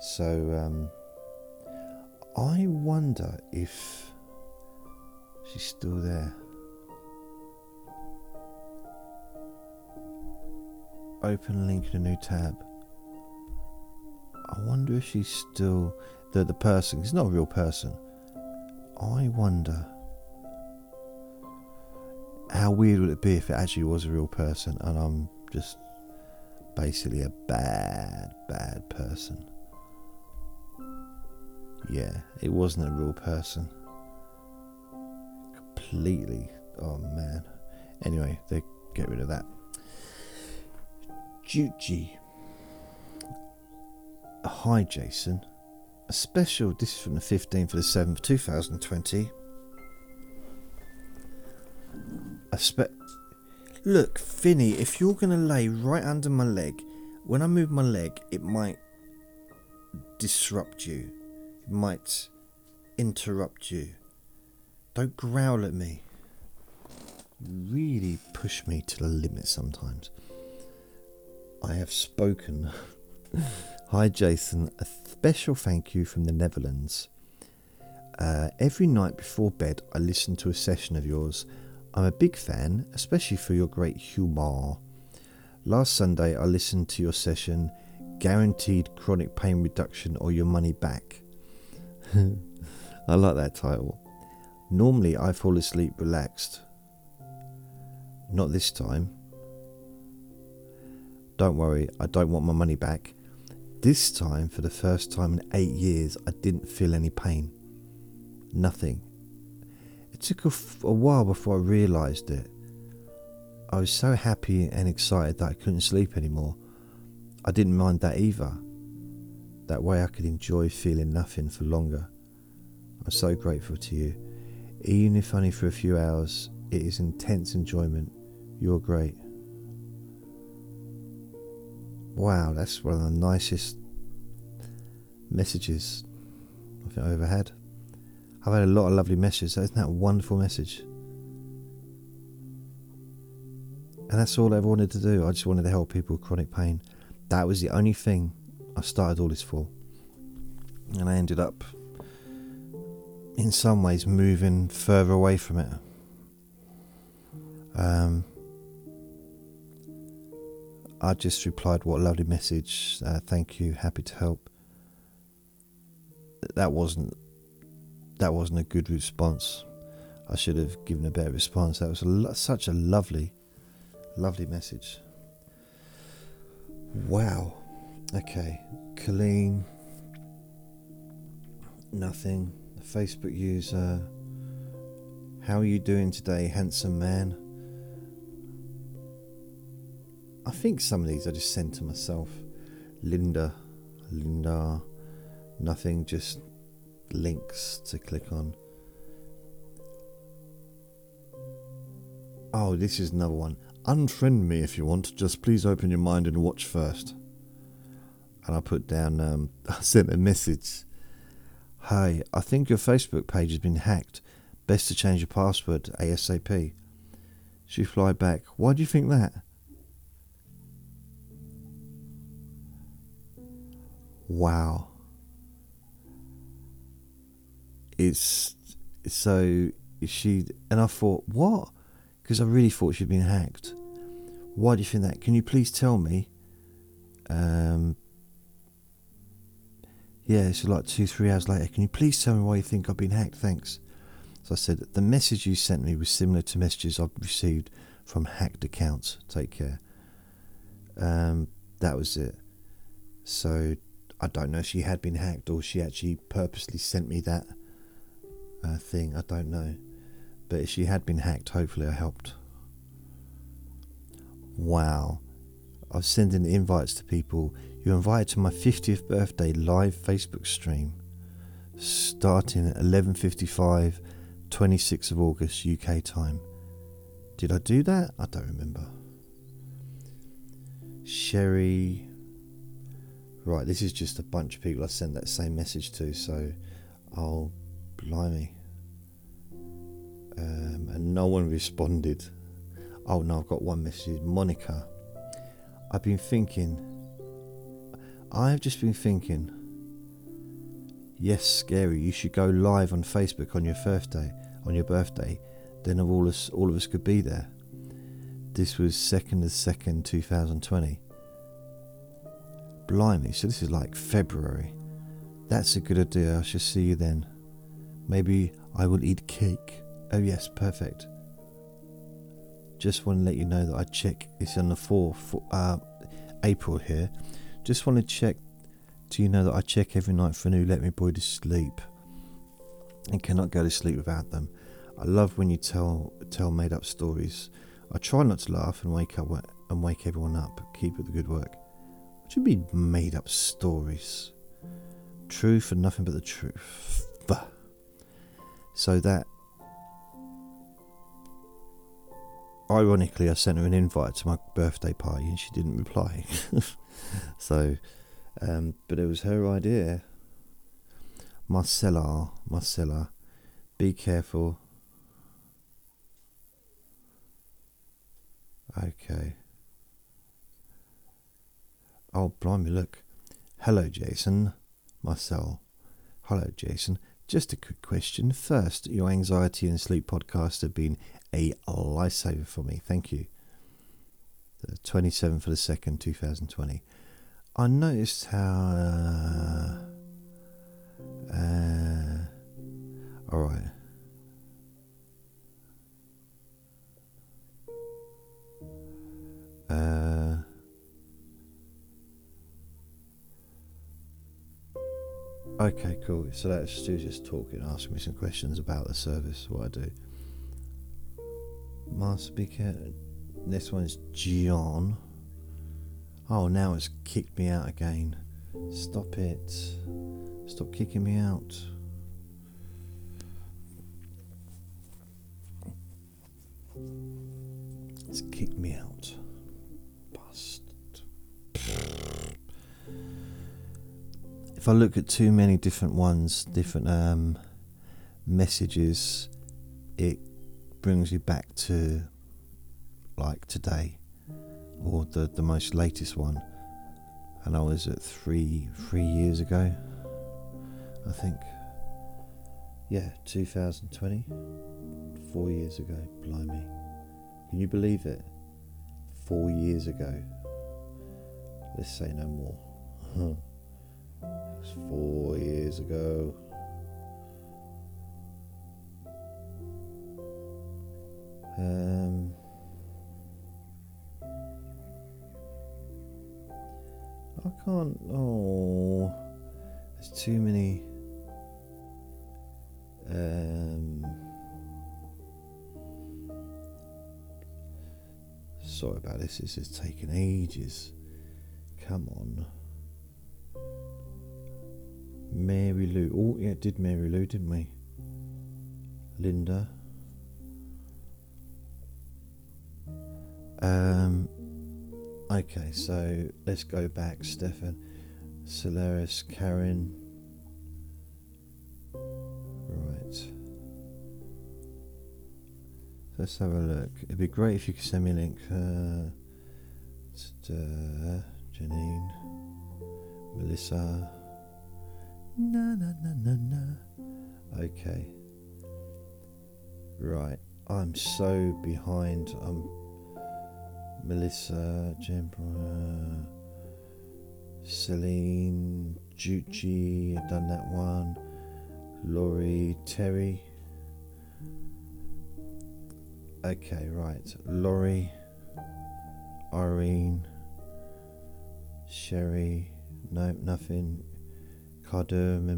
So um, I wonder if she's still there. Open link in a new tab. I wonder if she's still the the person. It's not a real person. I wonder how weird would it be if it actually was a real person and I'm just basically a bad, bad person. Yeah, it wasn't a real person. Completely. Oh man. Anyway, they get rid of that. Juji. Hi, Jason. A special, this is from the 15th of the 7th, 2020. A spe- Look, Vinny, if you're going to lay right under my leg, when I move my leg, it might disrupt you. It might interrupt you. Don't growl at me. Really push me to the limit sometimes. I have spoken. Hi, Jason. A special thank you from the Netherlands. Uh, every night before bed, I listen to a session of yours. I'm a big fan, especially for your great humour. Last Sunday, I listened to your session, Guaranteed Chronic Pain Reduction or Your Money Back. I like that title. Normally, I fall asleep relaxed. Not this time. Don't worry, I don't want my money back. This time, for the first time in eight years, I didn't feel any pain. Nothing. Took a, f- a while before I realised it. I was so happy and excited that I couldn't sleep anymore. I didn't mind that either. That way I could enjoy feeling nothing for longer. I'm so grateful to you. Even if only for a few hours, it is intense enjoyment. You're great. Wow, that's one of the nicest messages I think I've ever had. I've had a lot of lovely messages. Isn't that a wonderful message? And that's all I ever wanted to do. I just wanted to help people with chronic pain. That was the only thing I started all this for. And I ended up, in some ways, moving further away from it. Um, I just replied, "What a lovely message! Uh, thank you. Happy to help." That wasn't that wasn't a good response. I should have given a better response. That was a lo- such a lovely, lovely message. Wow. Okay, Colleen. Nothing. A Facebook user. How are you doing today, handsome man? I think some of these I just sent to myself. Linda, Linda, nothing, just links to click on. Oh, this is another one. Unfriend me if you want, just please open your mind and watch first. And I put down, um, I sent a message. Hi, I think your Facebook page has been hacked. Best to change your password ASAP. She replied back, Why do you think that? Wow. It's so she and I thought, what? Because I really thought she'd been hacked. Why do you think that? Can you please tell me? Um, yeah, it's like two, three hours later. Can you please tell me why you think I've been hacked? Thanks. So I said, the message you sent me was similar to messages I've received from hacked accounts. Take care. Um, that was it. So I don't know if she had been hacked or she actually purposely sent me that uh, thing. I don't know. But if she had been hacked, hopefully I helped. Wow. I was sending invites to people. You're invited to my 50th birthday live Facebook stream starting at 11.55 26th of August UK time. Did I do that? I don't remember. Sherry. Right, this is just a bunch of people I sent that same message to, so I'll. Blimey. um, and no one responded. Oh no, I've got one message. Monica, I've been thinking. I've just been thinking. Yes, scary. You should go live on Facebook on your birthday. On your birthday, then all us, all of us could be there. This was second of second, two thousand twenty. Blimey! So this is like February. That's a good idea. I shall see you then. Maybe I will eat cake. Oh yes, perfect. Just want to let you know that I check. It's on the fourth uh, April here. Just want to check. Do you know that I check every night for a new Let Me Boy to sleep, and cannot go to sleep without them. I love when you tell tell made up stories. I try not to laugh and wake up and wake everyone up. Keep up the good work. What do you mean made up stories? Truth and nothing but the truth. So that ironically, I sent her an invite to my birthday party and she didn't reply. so, um, but it was her idea. Marcella, Marcella, be careful. Okay. Oh, blimey, look. Hello, Jason. Marcel. Hello, Jason. Just a quick question. First, your anxiety and sleep podcast have been a lifesaver for me. Thank you. The 27th for the 2nd, 2020. I noticed how. Uh, uh, all right. Uh, okay, cool. So that's Stu just talking, asking me some questions about the service, what I do. Master speaker. This one's John. Oh, now it's kicked me out again. Stop it. Stop kicking me out. It's kicked me out. If I look at too many different ones, different um, messages, it brings you back to like today or the, the most latest one. And I was at three three years ago I think. Yeah 2020 four years ago blimey. Can you believe it? Four years ago. Let's say no more it's four years ago Um, I can't. Oh, there's too many. Um, sorry about this. This is taking ages. Come on. Mary Lou. Oh, yeah, did Mary Lou, didn't we? Linda. Um, okay, so let's go back, Stefan. Solaris, Karen. Right. Let's have a look. It'd be great if you could send me a link. Uh, uh, Janine, Melissa. Na na na na na. Okay. Right. I'm so behind. I'm Melissa, Jembra, Celine, Juchi, I've done that one. Laurie, Terry. Okay, right. Laurie, Irene, Sherry, nope, nothing. Cardum,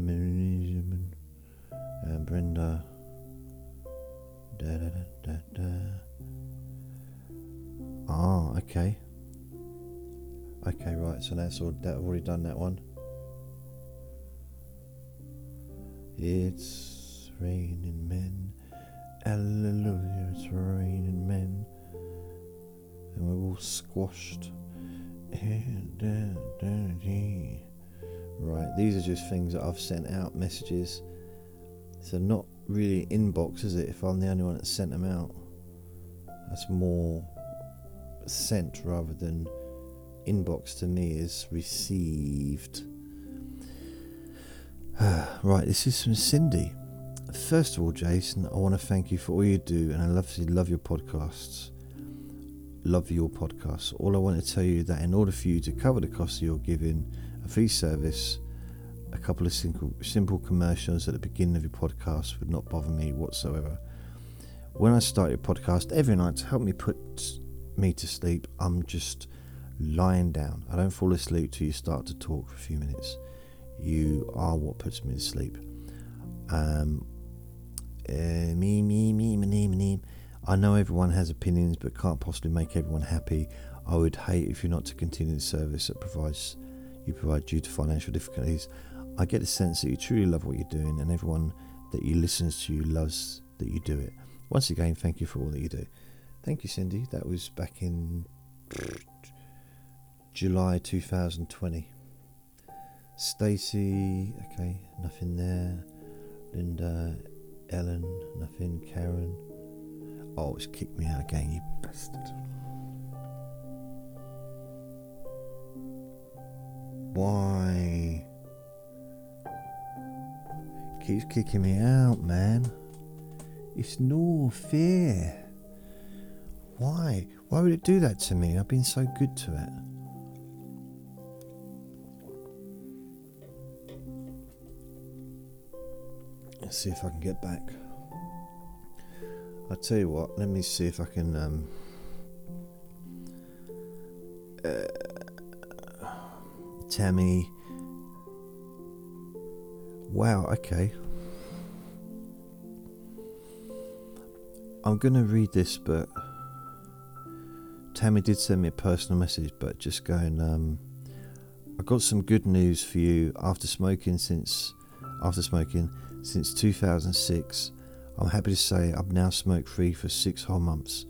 and Brenda. Da da da da da. Ah, okay. Okay, right. So that's all. That I've already done that one. It's raining men. Hallelujah, it's raining men. And we're all squashed. Right, these are just things that I've sent out messages. So not really inbox, is it? If I'm the only one that sent them out, that's more sent rather than inbox to me is received. right, this is from Cindy. First of all, Jason, I want to thank you for all you do, and I love love your podcasts. Love your podcasts. All I want to tell you that in order for you to cover the cost of your giving a free service, a couple of simple, simple commercials at the beginning of your podcast would not bother me whatsoever. When I start your podcast every night to help me put me to sleep, I'm just lying down. I don't fall asleep till you start to talk for a few minutes. You are what puts me to sleep. Um, uh, me, me, me, me, me, me. I know everyone has opinions, but can't possibly make everyone happy. I would hate if you're not to continue the service that provides you provide due to financial difficulties. I get the sense that you truly love what you're doing, and everyone that you listens to you loves that you do it. Once again, thank you for all that you do. Thank you, Cindy. That was back in July 2020. Stacy, okay, nothing there. Linda, Ellen, nothing. Karen. Oh, it's kicked me out again, you bastard. Why? Keeps kicking me out, man. It's no fair. Why? Why would it do that to me? I've been so good to it. Let's see if I can get back. I'll tell you what, let me see if I can. Um, Tammy. Wow, okay. I'm going to read this, but Tammy did send me a personal message, but just going, um, I got some good news for you after smoking since after smoking since 2006. I'm happy to say I'm now smoke free for six whole months.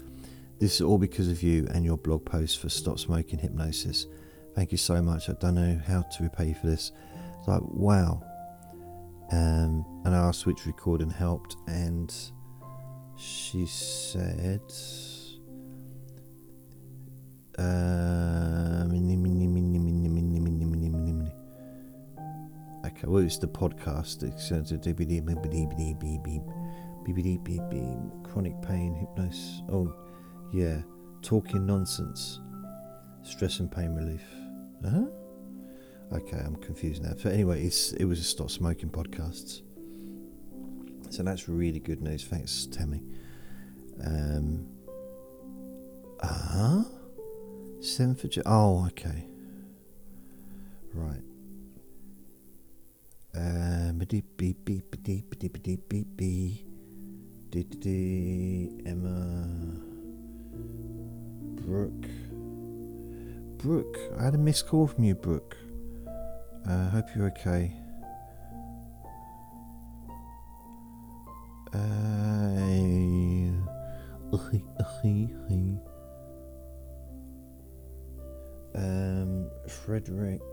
This is all because of you and your blog post for Stop Smoking Hypnosis. Thank you so much. I don't know how to repay you for this. It's like, wow. Um, and I asked which recording helped, and she said. Uh, okay, well, it's the podcast. It's chronic pain, hypnosis. Oh, yeah, talking nonsense, stress and pain relief. Huh? Okay, I'm confused now. But anyway, it's it was a stop smoking podcasts. So that's really good news. Thanks, Tammy. Um. Ah. Uh-huh. Seventh of July. Oh, okay. Right. Um, beep beep Brooke, I had a missed call from you, Brooke. I uh, hope you're okay. um, Frederick.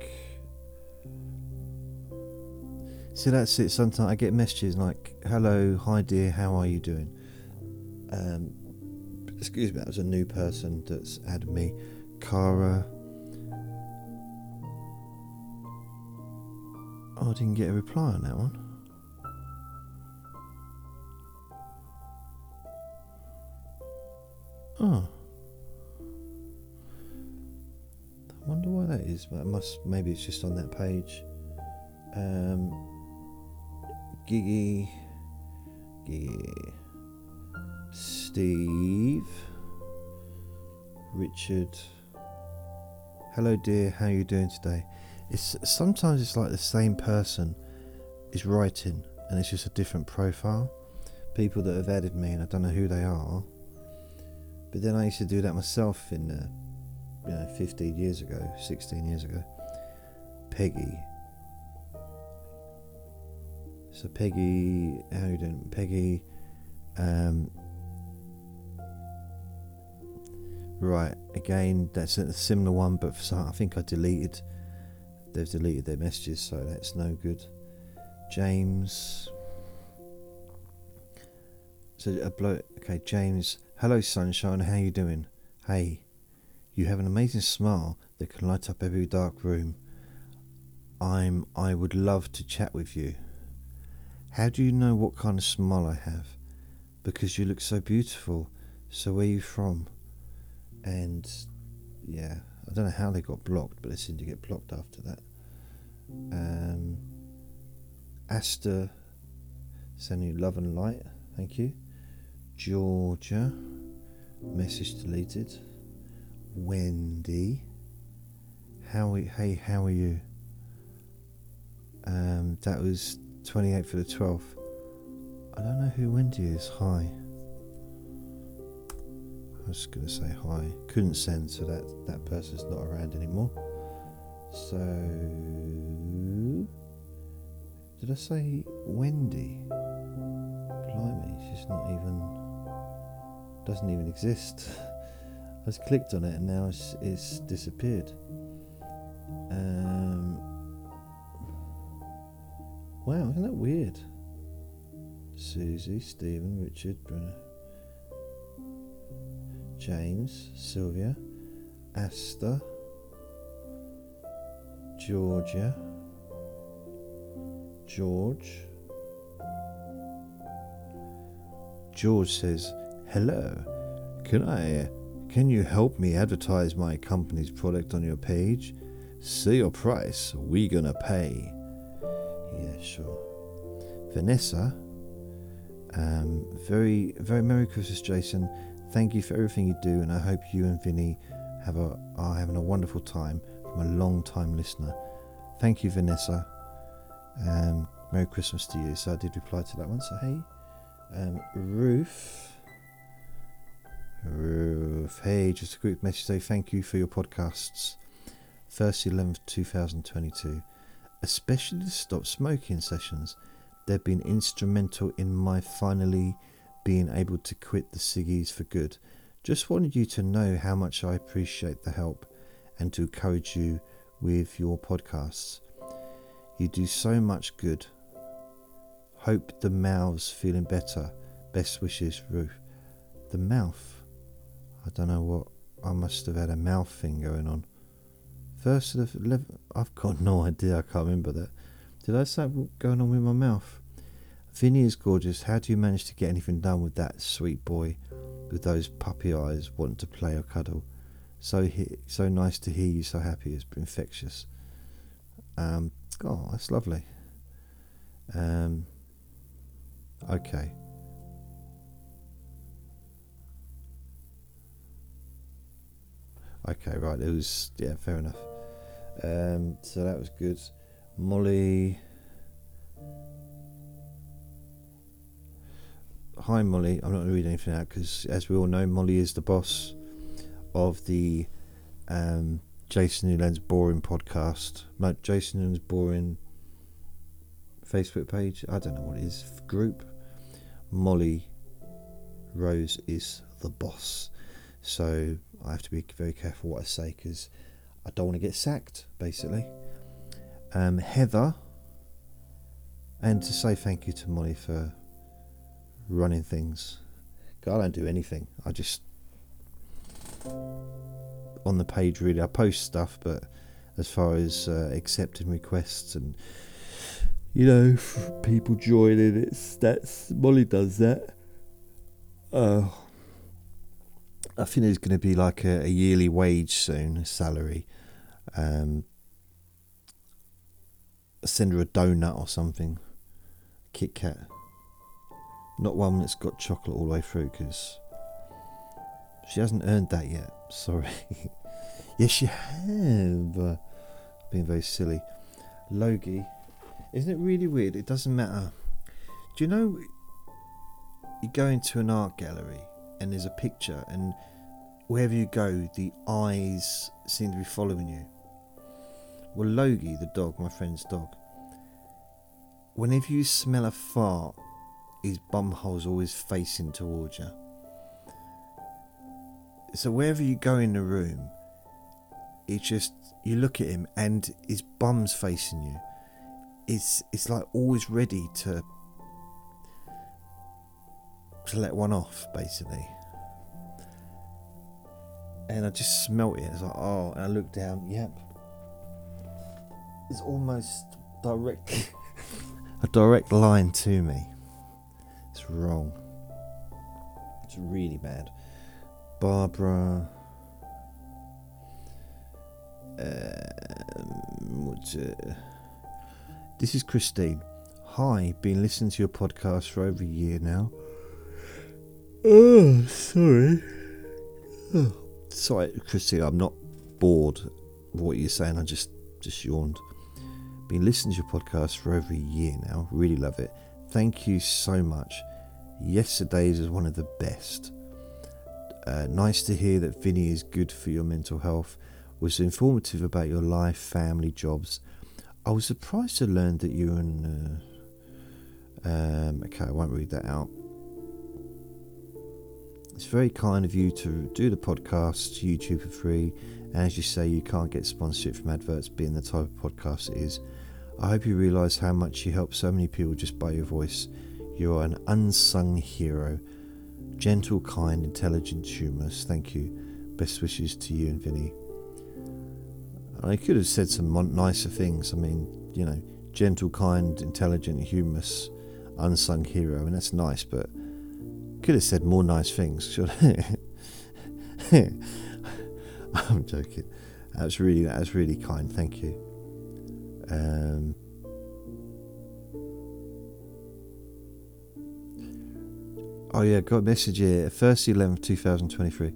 See, that's it. Sometimes I get messages like, "Hello, hi dear, how are you doing?" Um, excuse me, that was a new person that's added me. Cara. Oh, I didn't get a reply on that one. Oh. I wonder why that is, it must maybe it's just on that page. Um Giggy Giggy Steve Richard Hello dear, how are you doing today? It's sometimes it's like the same person is writing and it's just a different profile. People that have added me and I don't know who they are. But then I used to do that myself in the, you know, 15 years ago, 16 years ago. Peggy. So Peggy, how you doing? Peggy, um, right, again, that's a similar one, but for some, I think I deleted they've deleted their messages, so that's no good. James. So a bloke. Okay, James. Hello, sunshine. How you doing? Hey, you have an amazing smile that can light up every dark room. I'm. I would love to chat with you. How do you know what kind of smile I have? Because you look so beautiful. So where are you from? And yeah, I don't know how they got blocked, but they seem to get blocked after that. Um, Asta, sending you love and light. Thank you. Georgia, message deleted. Wendy, how hey, how are you? Um, that was 28 for the 12th. I don't know who Wendy is. Hi. Was going to say hi. Couldn't send, so that, that person's not around anymore. So. Did I say Wendy? Blimey, she's not even. doesn't even exist. I just clicked on it and now it's, it's disappeared. Um, wow, isn't that weird? Susie, Stephen, Richard, Bruno, James, Sylvia, Asta, Georgia, George. George says, "Hello, can I? Can you help me advertise my company's product on your page? Say your price. We gonna pay." Yeah, sure. Vanessa, um, very, very Merry Christmas, Jason. Thank you for everything you do, and I hope you and Vinny have a are having a wonderful time from a long time listener. Thank you, Vanessa. and Merry Christmas to you. So I did reply to that one. So hey, um, Ruth. Ruth, hey, just a quick message to say thank you for your podcasts. 1st 11th 2022, especially the stop smoking sessions. They've been instrumental in my finally being able to quit the ciggies for good. Just wanted you to know how much I appreciate the help and to encourage you with your podcasts. You do so much good. Hope the mouth's feeling better. Best wishes, Ruth. The mouth. I don't know what. I must have had a mouth thing going on. First of the I've got no idea. I can't remember that. Did I say going on with my mouth? Vinny is gorgeous. How do you manage to get anything done with that sweet boy with those puppy eyes wanting to play or cuddle? So he, so nice to hear you so happy. It's infectious. Um, oh, that's lovely. Um, okay. Okay, right. It was yeah, fair enough. Um, so that was good. Molly. Hi, Molly. I'm not going to read anything out because, as we all know, Molly is the boss of the um, Jason Newland's Boring podcast. Jason Newland's Boring Facebook page. I don't know what it is. Group. Molly Rose is the boss. So I have to be very careful what I say because I don't want to get sacked, basically. Um, Heather, and to say thank you to Molly for running things. I don't do anything. I just on the page really. I post stuff, but as far as uh, accepting requests and you know people joining, it's that's Molly does that. Uh, I think there's going to be like a, a yearly wage soon, a salary. Um, send her a donut or something. Kit Kat. Not one that's got chocolate all the way through because she hasn't earned that yet. Sorry. yes, you have. Uh, being very silly. Logie. Isn't it really weird? It doesn't matter. Do you know you go into an art gallery and there's a picture, and wherever you go, the eyes seem to be following you. Well, Logie, the dog, my friend's dog, whenever you smell a fart, his bum bumhole's always facing towards you. So wherever you go in the room, it's just you look at him and his bum's facing you. It's it's like always ready to to let one off, basically. And I just smelt it. It's like, oh, and I looked down. Yep, it's almost direct, a direct line to me. It's wrong. It's really bad. Barbara. Um, what's it? This is Christine. Hi, been listening to your podcast for over a year now. Oh, sorry. Oh. Sorry, Christine, I'm not bored of what you're saying. I just just yawned. Been listening to your podcast for over a year now. Really love it. Thank you so much. Yesterday's was one of the best. Uh, nice to hear that Vinny is good for your mental health. Was informative about your life, family, jobs. I was surprised to learn that you and. Uh, um, okay, I won't read that out. It's very kind of you to do the podcast YouTube for free. And as you say, you can't get sponsorship from adverts being the type of podcast it is. I hope you realise how much you help so many people just by your voice. You are an unsung hero. Gentle, kind, intelligent, humorous. Thank you. Best wishes to you and Vinny. I could have said some nicer things. I mean, you know, gentle, kind, intelligent, humorous, unsung hero. I mean, that's nice, but could have said more nice things. I'm joking. That's really that's really kind. Thank you. Um, oh yeah, got a message here. First 11th, 2023.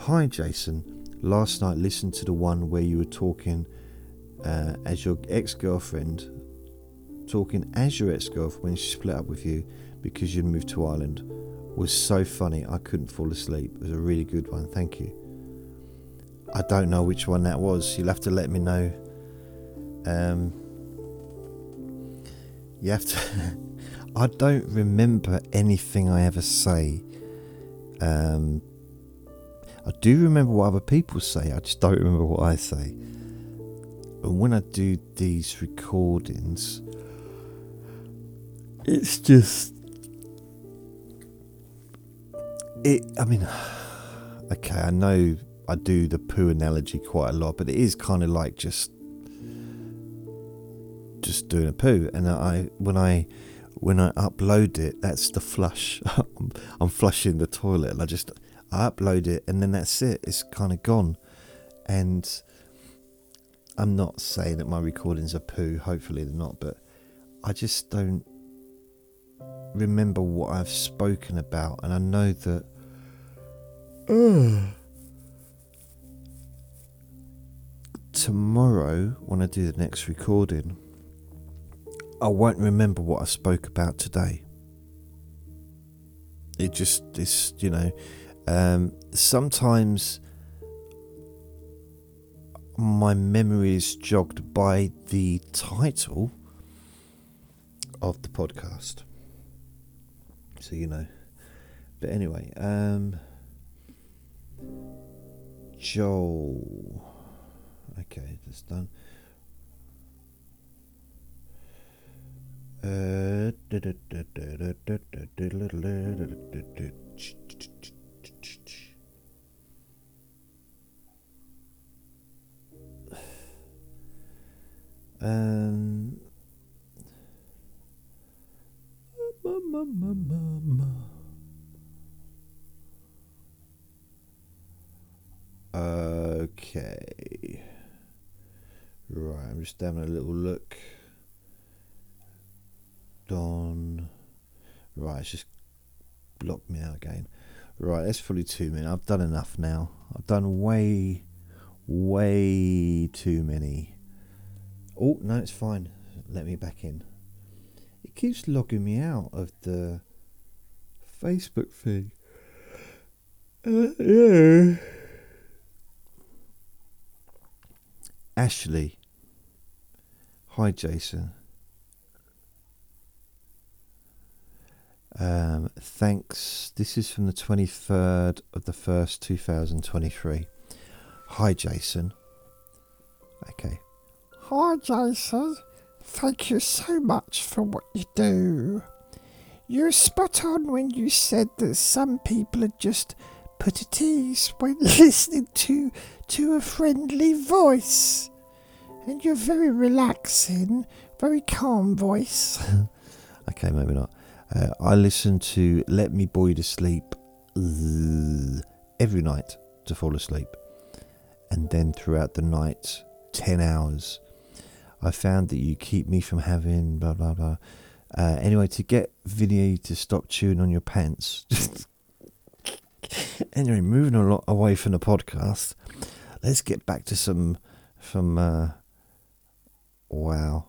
Hi Jason. Last night listened to the one where you were talking uh, as your ex-girlfriend, talking as your ex-girlfriend when she split up with you because you'd moved to Ireland. Was so funny. I couldn't fall asleep. It was a really good one. Thank you. I don't know which one that was. You'll have to let me know um, you have to. I don't remember anything I ever say. Um, I do remember what other people say. I just don't remember what I say. And when I do these recordings, it's just. It. I mean, okay. I know I do the poo analogy quite a lot, but it is kind of like just just doing a poo, and I when I when I upload it, that's the flush. I'm flushing the toilet, and I just I upload it, and then that's it. It's kind of gone, and I'm not saying that my recordings are poo. Hopefully they're not, but I just don't remember what I've spoken about, and I know that. Uh, tomorrow, when I do the next recording, I won't remember what I spoke about today. It just is, you know, um, sometimes my memory is jogged by the title of the podcast. So, you know. But anyway, um, Joel. Okay, that's done. Um, okay. Right, I'm just having a little look. Right, it's just blocked me out again. Right, that's fully two minutes. I've done enough now. I've done way, way too many. Oh, no, it's fine. Let me back in. It keeps logging me out of the Facebook thing. Uh, yeah. Ashley. Hi, Jason. Um, thanks. This is from the 23rd of the 1st, 2023. Hi, Jason. Okay. Hi, Jason. Thank you so much for what you do. You're spot on when you said that some people are just put at ease when listening to to a friendly voice. And you're very relaxing, very calm voice. okay, maybe not. Uh, I listen to Let Me Boy to Sleep every night to fall asleep. And then throughout the night, 10 hours. I found that you keep me from having blah blah blah. Uh, anyway, to get Vinny to stop chewing on your pants. anyway, moving a lot away from the podcast, let's get back to some from. Uh, wow.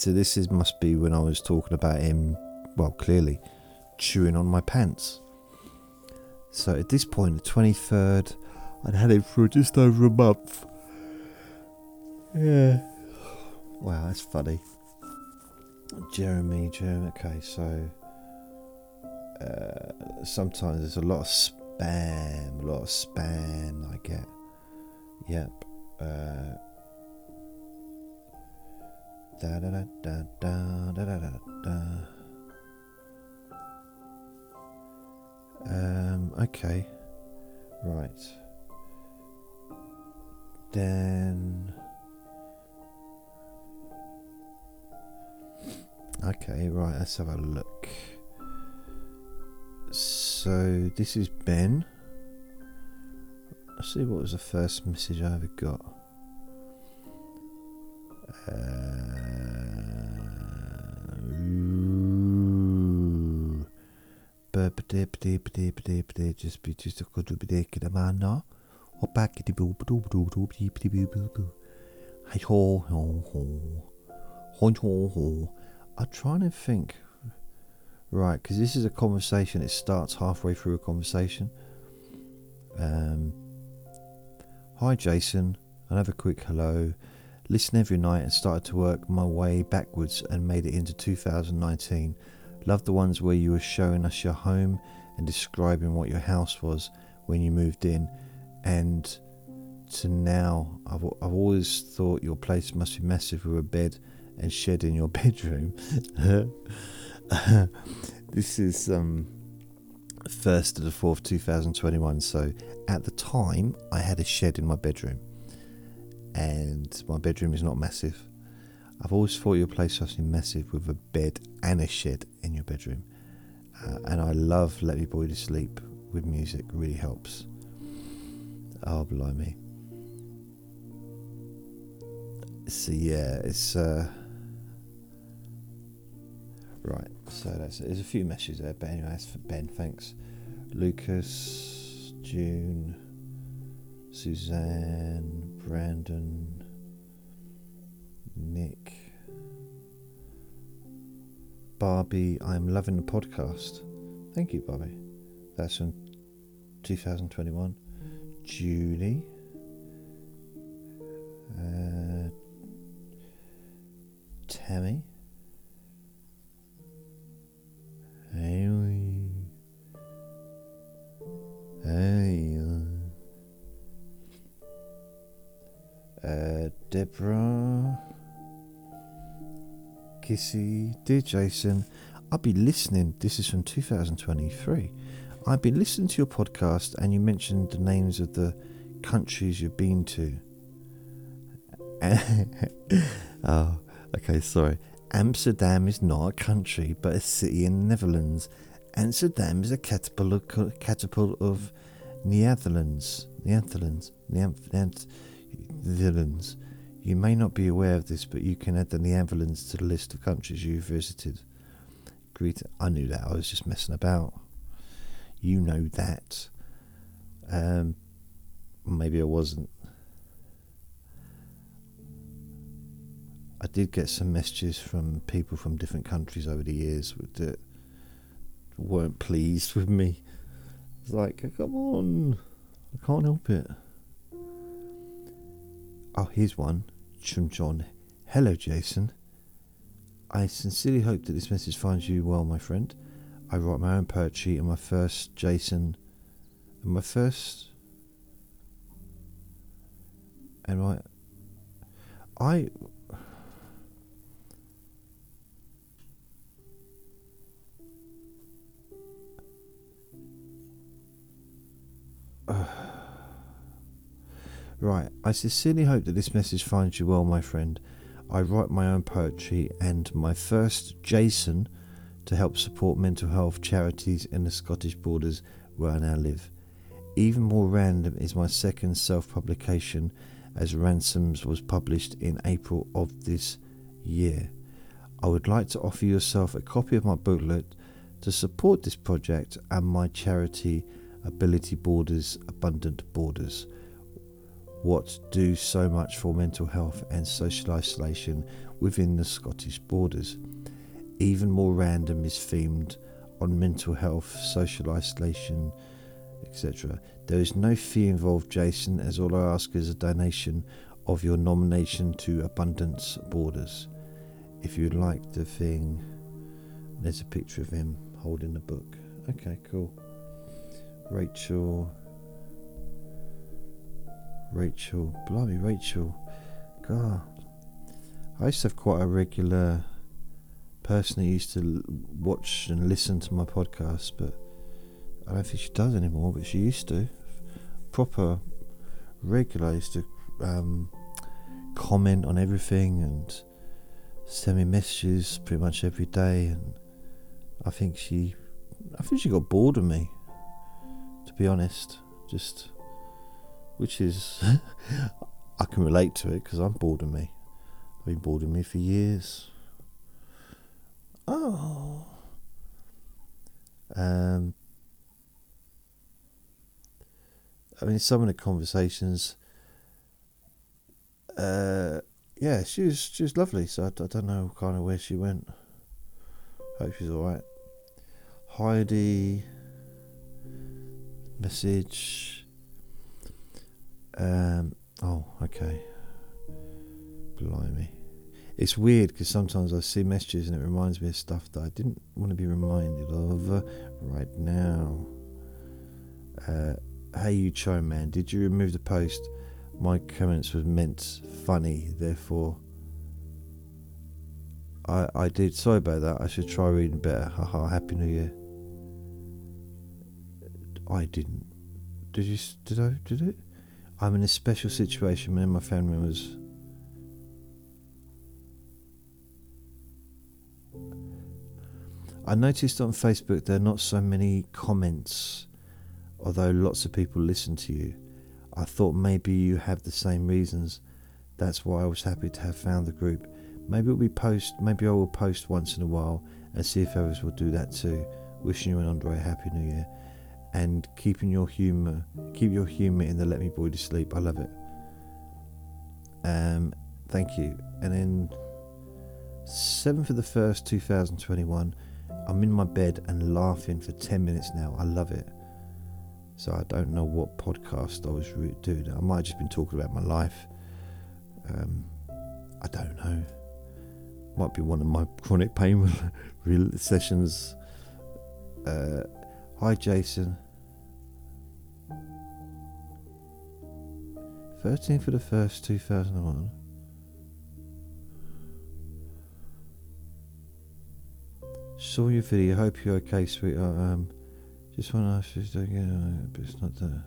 So this is must be when I was talking about him. Well, clearly, chewing on my pants. So at this point, the twenty third, I'd had it for just over a month. Yeah. Wow, that's funny. Jeremy, Jeremy. Okay, so uh, sometimes there's a lot of spam, a lot of spam I get. Yep. Uh, da da da da da da da da. Um. Okay. Right. Then. Okay, right, let's have a look. So, this is Ben. Let's see what was the first message I ever got. Uh, just be just a good bit of man now. Or back the boo boo boo boo boo boo boo boo. Hi ho ho ho. Ho ho ho. I'm trying to think. Right, because this is a conversation. It starts halfway through a conversation. Um, Hi, Jason. Another quick hello. Listen every night and started to work my way backwards and made it into 2019. Love the ones where you were showing us your home and describing what your house was when you moved in. And to now, I've, I've always thought your place must be massive with a bed and shed in your bedroom. this is um, 1st of the 4th, 2021. So at the time, I had a shed in my bedroom. And my bedroom is not massive. I've always thought your place be massive with a bed and a shed in your bedroom. Uh, and I love Let Me You to Sleep with music, really helps. Oh, blimey. So, yeah, it's. Uh, Right, so that's there's a few messages there, but anyway, that's for Ben. Thanks, Lucas, June, Suzanne, Brandon, Nick, Barbie. I'm loving the podcast. Thank you, Barbie. That's from 2021. Julie. Uh, Tammy. Hey, hey, uh, Deborah, Kissy, dear Jason, I'll be listening. This is from 2023. I've been listening to your podcast, and you mentioned the names of the countries you've been to. oh, okay, sorry. Amsterdam is not a country, but a city in the Netherlands. Amsterdam is a capital of, capital of Netherlands. The Netherlands. The Netherlands. You may not be aware of this, but you can add the Netherlands to the list of countries you've visited. Greet. I knew that. I was just messing about. You know that. Um, maybe I wasn't. I did get some messages from people from different countries over the years that weren't pleased with me. It's like, come on, I can't help it. Oh, here's one. Chum John. Hello, Jason. I sincerely hope that this message finds you well, my friend. I write my own poetry, and my first Jason, and my first, and my, I. Uh, Right, I sincerely hope that this message finds you well, my friend. I write my own poetry, and my first Jason to help support mental health charities in the Scottish borders where I now live. Even more random is my second self publication, as Ransoms was published in April of this year. I would like to offer yourself a copy of my booklet to support this project and my charity Ability Borders Abundant Borders. What do so much for mental health and social isolation within the Scottish borders? Even more random is themed on mental health, social isolation, etc. There is no fee involved, Jason, as all I ask is a donation of your nomination to Abundance Borders. If you'd like the thing, there's a picture of him holding the book. Okay, cool. Rachel. Rachel. Blimey, Rachel. God. I used to have quite a regular person who used to watch and listen to my podcast, but I don't think she does anymore, but she used to. Proper regular. used to um, comment on everything and send me messages pretty much every day. And I think she, I think she got bored of me, to be honest. Just, which is, I can relate to it because I'm bored of me. I've been bored of me for years. Oh. Um, I mean, some of the conversations. Uh, yeah, she was she was lovely. So I, I don't know kind of where she went. Hope she's all right. Heidi. Message. Um. Oh, okay. Blimey. It's weird because sometimes I see messages and it reminds me of stuff that I didn't want to be reminded of uh, right now. Uh, hey, you chime man, did you remove the post? My comments was meant funny, therefore. I I did. Sorry about that. I should try reading better. Haha. Happy New Year. I didn't. Did you? Did I? Did it? I'm in a special situation. Me and my family members I noticed on Facebook there are not so many comments, although lots of people listen to you. I thought maybe you have the same reasons. That's why I was happy to have found the group. Maybe we post. Maybe I will post once in a while and see if others will do that too. Wishing you and Andre a happy New Year, and keeping your humour. Keep your humour in the Let Me Boy to Sleep. I love it. Um, thank you. And then seventh of the first, two thousand twenty-one. I'm in my bed and laughing for 10 minutes now. I love it. So I don't know what podcast I was doing. I might have just been talking about my life. Um, I don't know. Might be one of my chronic pain sessions. Uh, hi, Jason. 13 for the first 2001. Saw your video. Hope you're okay, sweetheart. Um, just want to ask you again, but it's not there.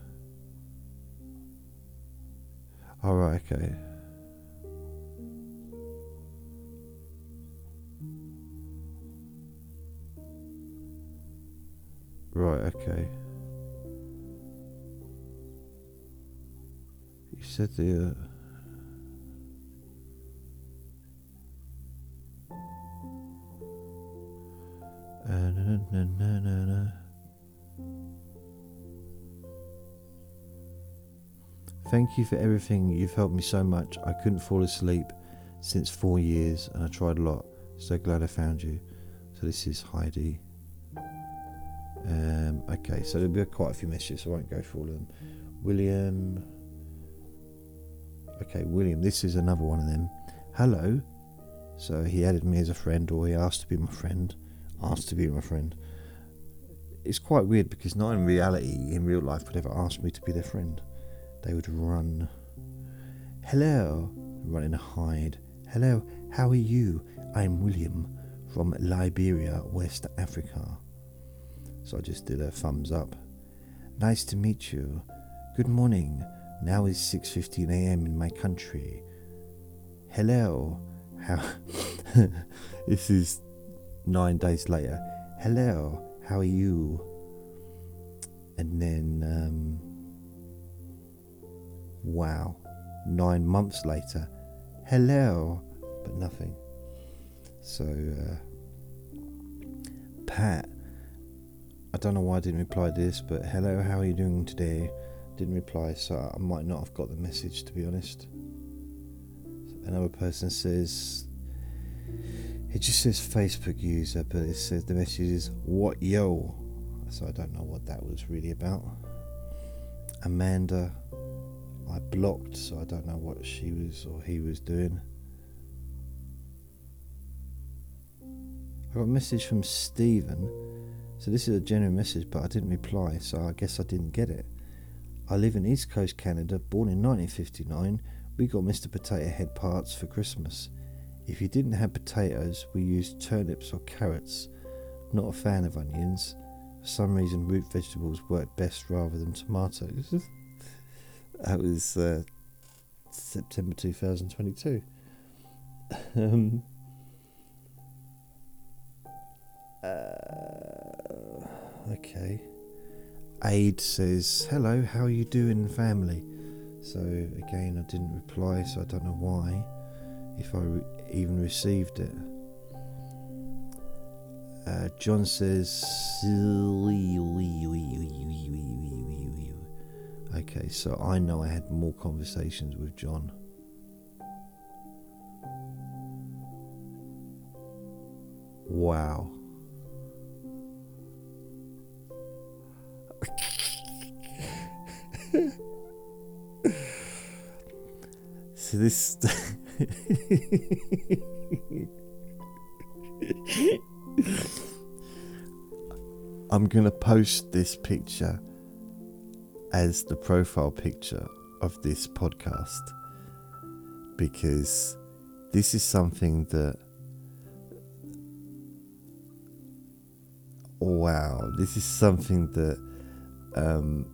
All right, okay. Right, okay. You said the. Uh, Thank you for everything. You've helped me so much. I couldn't fall asleep since four years and I tried a lot. So glad I found you. So this is Heidi. Um, okay, so there'll be quite a few messages. So I won't go through all of them. William. Okay, William. This is another one of them. Hello. So he added me as a friend, or he asked to be my friend asked to be my friend. It's quite weird because not in reality, in real life, would ever ask me to be their friend. They would run. Hello, run and hide. Hello, how are you? I'm William from Liberia, West Africa. So I just did a thumbs up. Nice to meet you. Good morning. Now is 6:15 a.m. in my country. Hello, how? this is nine days later. Hello, how are you? And then, um, wow, nine months later. Hello, but nothing. So, uh, Pat, I don't know why I didn't reply to this, but hello, how are you doing today? Didn't reply, so I might not have got the message to be honest. Another person says, it just says Facebook user, but it says the message is what yo. So I don't know what that was really about. Amanda, I blocked, so I don't know what she was or he was doing. I got a message from Stephen. So this is a genuine message, but I didn't reply, so I guess I didn't get it. I live in East Coast Canada, born in 1959. We got Mr. Potato Head parts for Christmas. If you didn't have potatoes, we used turnips or carrots. Not a fan of onions. For some reason, root vegetables work best rather than tomatoes. that was uh, September 2022. um, uh, okay. Aid says, Hello, how are you doing, family? So, again, I didn't reply, so I don't know why, if I re- even received it. Uh, John says, Okay, so I know I had more conversations with John. Wow. So this I'm going to post this picture as the profile picture of this podcast because this is something that wow this is something that um,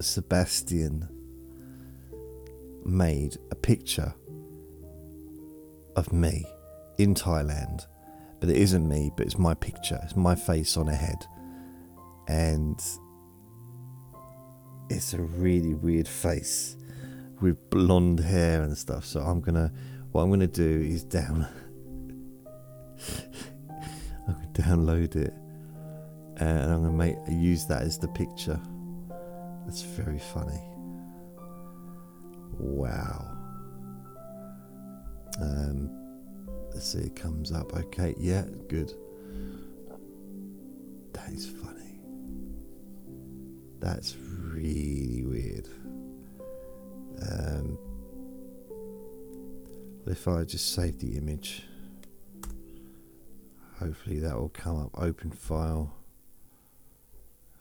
Sebastian made a picture of me in Thailand, but it isn't me, but it's my picture, it's my face on a head, and it's a really weird face with blonde hair and stuff. So I'm gonna, what I'm gonna do is down, I'm gonna download it, and I'm gonna make use that as the picture. That's very funny. Wow. Um, let's see, it comes up. Okay, yeah, good. That is funny. That's really weird. Um, if I just save the image, hopefully that will come up. Open file.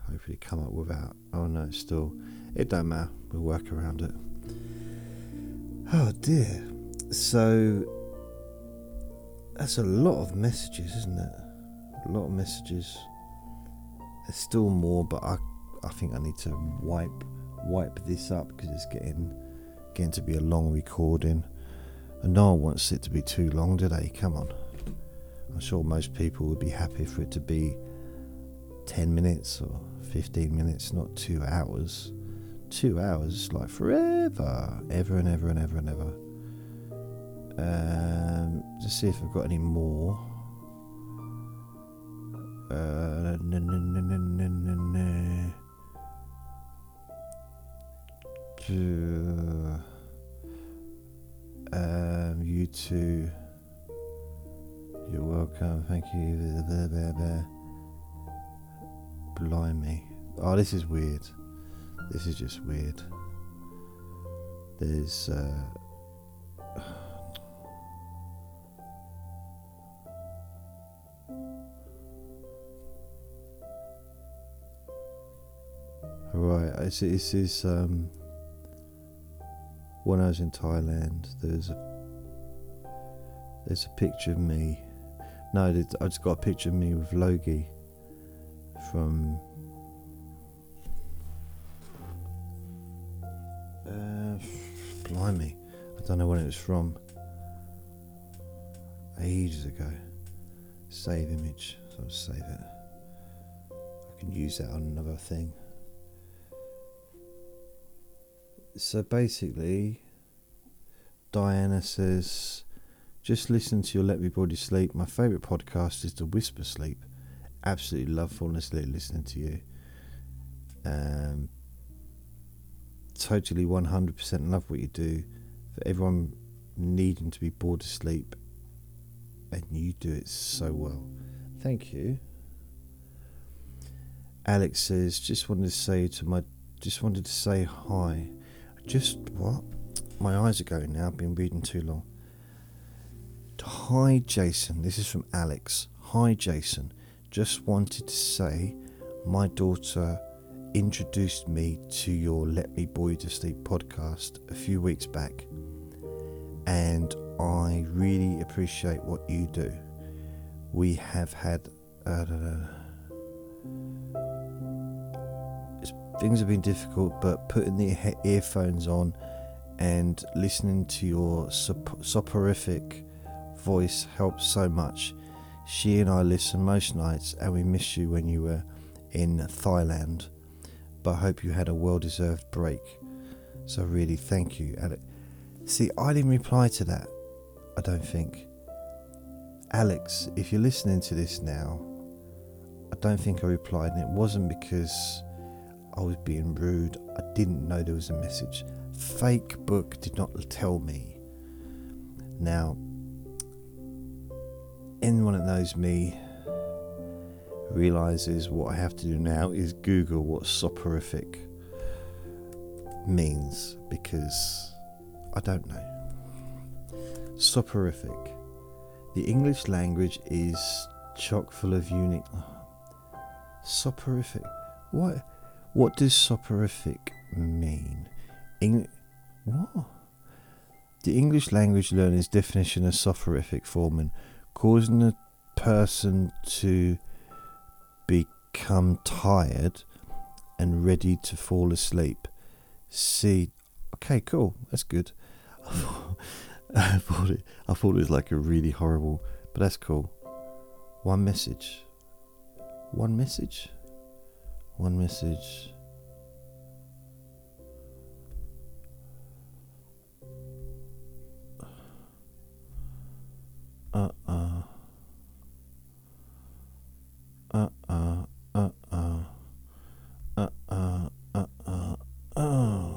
Hopefully come up without. Oh no, it's still. It don't matter. We'll work around it. Oh dear. So that's a lot of messages, isn't it? A lot of messages. There's still more, but I I think I need to wipe wipe this up because it's getting getting to be a long recording. And no one wants it to be too long, do they? Come on. I'm sure most people would be happy for it to be 10 minutes or 15 minutes, not two hours two hours, like forever, ever and ever and ever and ever. Um, to see if I've got any more. Uh, no, no, no, no, no, no, no. Um, you too. You're welcome. Thank you. Blimey. Oh, this is weird. This is just weird. There's. Uh, right, this, this is um, when I was in Thailand. There's a there's a picture of me. No, I just got a picture of me with Logie from blimey. I don't know when it was from. Ages ago. Save image. So I'll save it. I can use that on another thing. So basically, Diana says, just listen to your Let Me Body Sleep. My favourite podcast is the Whisper Sleep. Absolutely love falling asleep listening to you. Um, totally 100% love what you do. For everyone needing to be bored to sleep, and you do it so well. Thank you. Alex says, just wanted to say to my, just wanted to say hi. Just what? My eyes are going now. I've been reading too long. Hi, Jason. This is from Alex. Hi, Jason. Just wanted to say my daughter introduced me to your Let Me You to Sleep podcast a few weeks back, and I really appreciate what you do. We have had. Uh, things have been difficult, but putting the he- earphones on and listening to your sop- soporific voice helps so much. She and I listen most nights, and we miss you when you were in Thailand. But I hope you had a well deserved break. So, really, thank you. Alex. See, I didn't reply to that, I don't think. Alex, if you're listening to this now, I don't think I replied, and it wasn't because I was being rude. I didn't know there was a message. Fake book did not tell me. Now, anyone that knows me realizes what I have to do now is Google what soporific means because I don't know. Soporific. The English language is chock full of unique. Soporific. What? What does soporific mean? Eng- what? The English language learner's definition of soporific form causing a person to become tired and ready to fall asleep. See, okay, cool, that's good. I thought it, I thought it was like a really horrible, but that's cool. One message. One message. One message. Uh uh. Uh uh. Uh uh. Uh uh. Uh uh.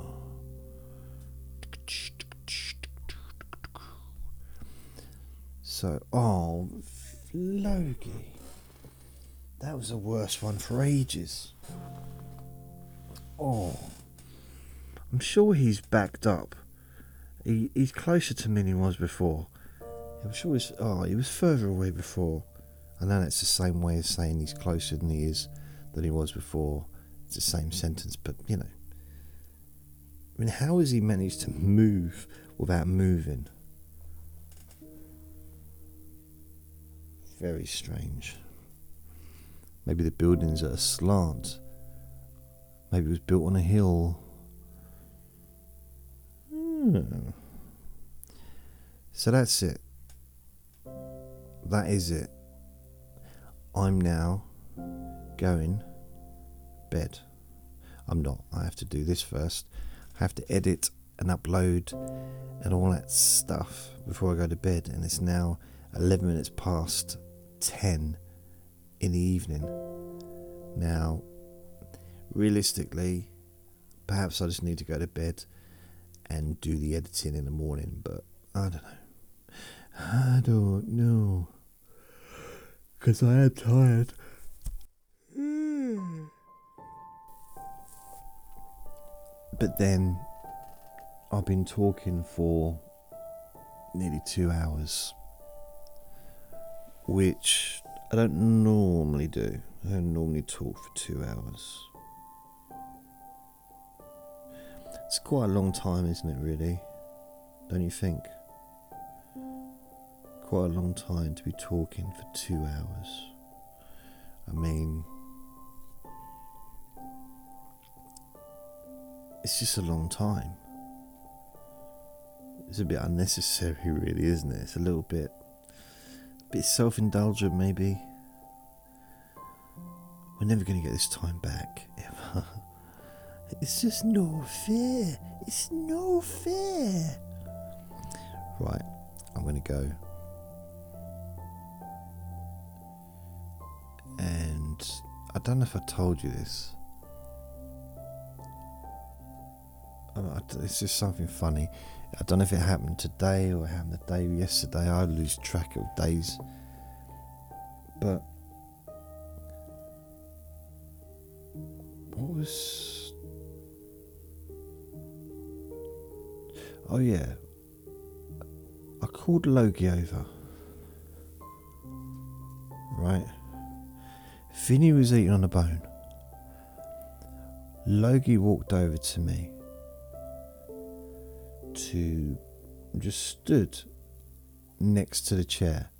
So, oh, Logie. That was the worst one for ages. Oh. I'm sure he's backed up. He, he's closer to me than he was before. I'm sure he's. Oh, he was further away before. I know that's the same way of saying he's closer than he is than he was before. It's the same sentence, but you know. I mean, how has he managed to move without moving? Very strange. Maybe the building's at a slant. Maybe it was built on a hill. Hmm. So that's it. That is it. I'm now going bed. I'm not. I have to do this first. I have to edit and upload and all that stuff before I go to bed. And it's now 11 minutes past 10 in the evening. Now, realistically, perhaps I just need to go to bed and do the editing in the morning, but I don't know. I don't know. Because I am tired. Hmm. But then I've been talking for nearly two hours, which I don't normally do. I don't normally talk for two hours. It's quite a long time, isn't it, really? Don't you think? Quite a long time to be talking for two hours. I mean, it's just a long time. it's a bit unnecessary, really, isn't it? It's a little bit, a bit self-indulgent, maybe. We're never going to get this time back, ever. It's just no fair. It's no fair. Right, I'm going to go. I don't know if I told you this. Uh, It's just something funny. I don't know if it happened today or happened the day yesterday. I lose track of days. But what was? Oh yeah, I called Logie over. Right, Vinny was eating on a bone. Logie walked over to me to just stood next to the chair.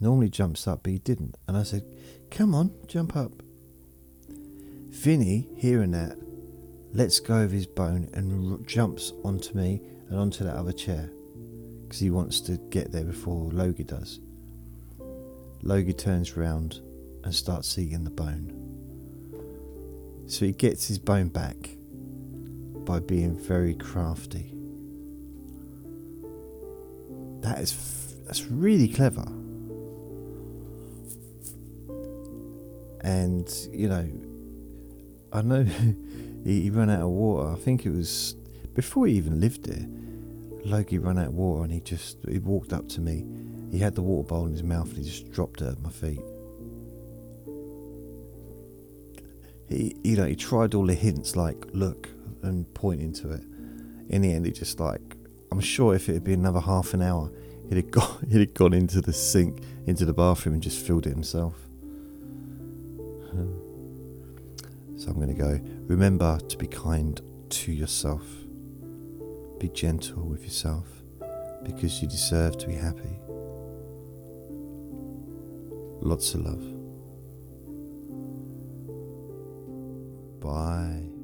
Normally jumps up, but he didn't. And I said, Come on, jump up. Vinny, hearing that, lets go of his bone and r- jumps onto me and onto that other chair because he wants to get there before Logie does. Logie turns round and starts eating the bone. So he gets his bone back by being very crafty. That is f- that's really clever. And you know, I know he, he ran out of water. I think it was before he even lived there. Logie ran out of water and he just he walked up to me. He had the water bowl in his mouth and he just dropped it at my feet. He you know he tried all the hints like look and pointing to it. In the end, he just like I'm sure if it had been another half an hour, he'd have got he'd have gone into the sink, into the bathroom, and just filled it himself. So I'm going to go. Remember to be kind to yourself. Be gentle with yourself because you deserve to be happy. Lots of love. Bye.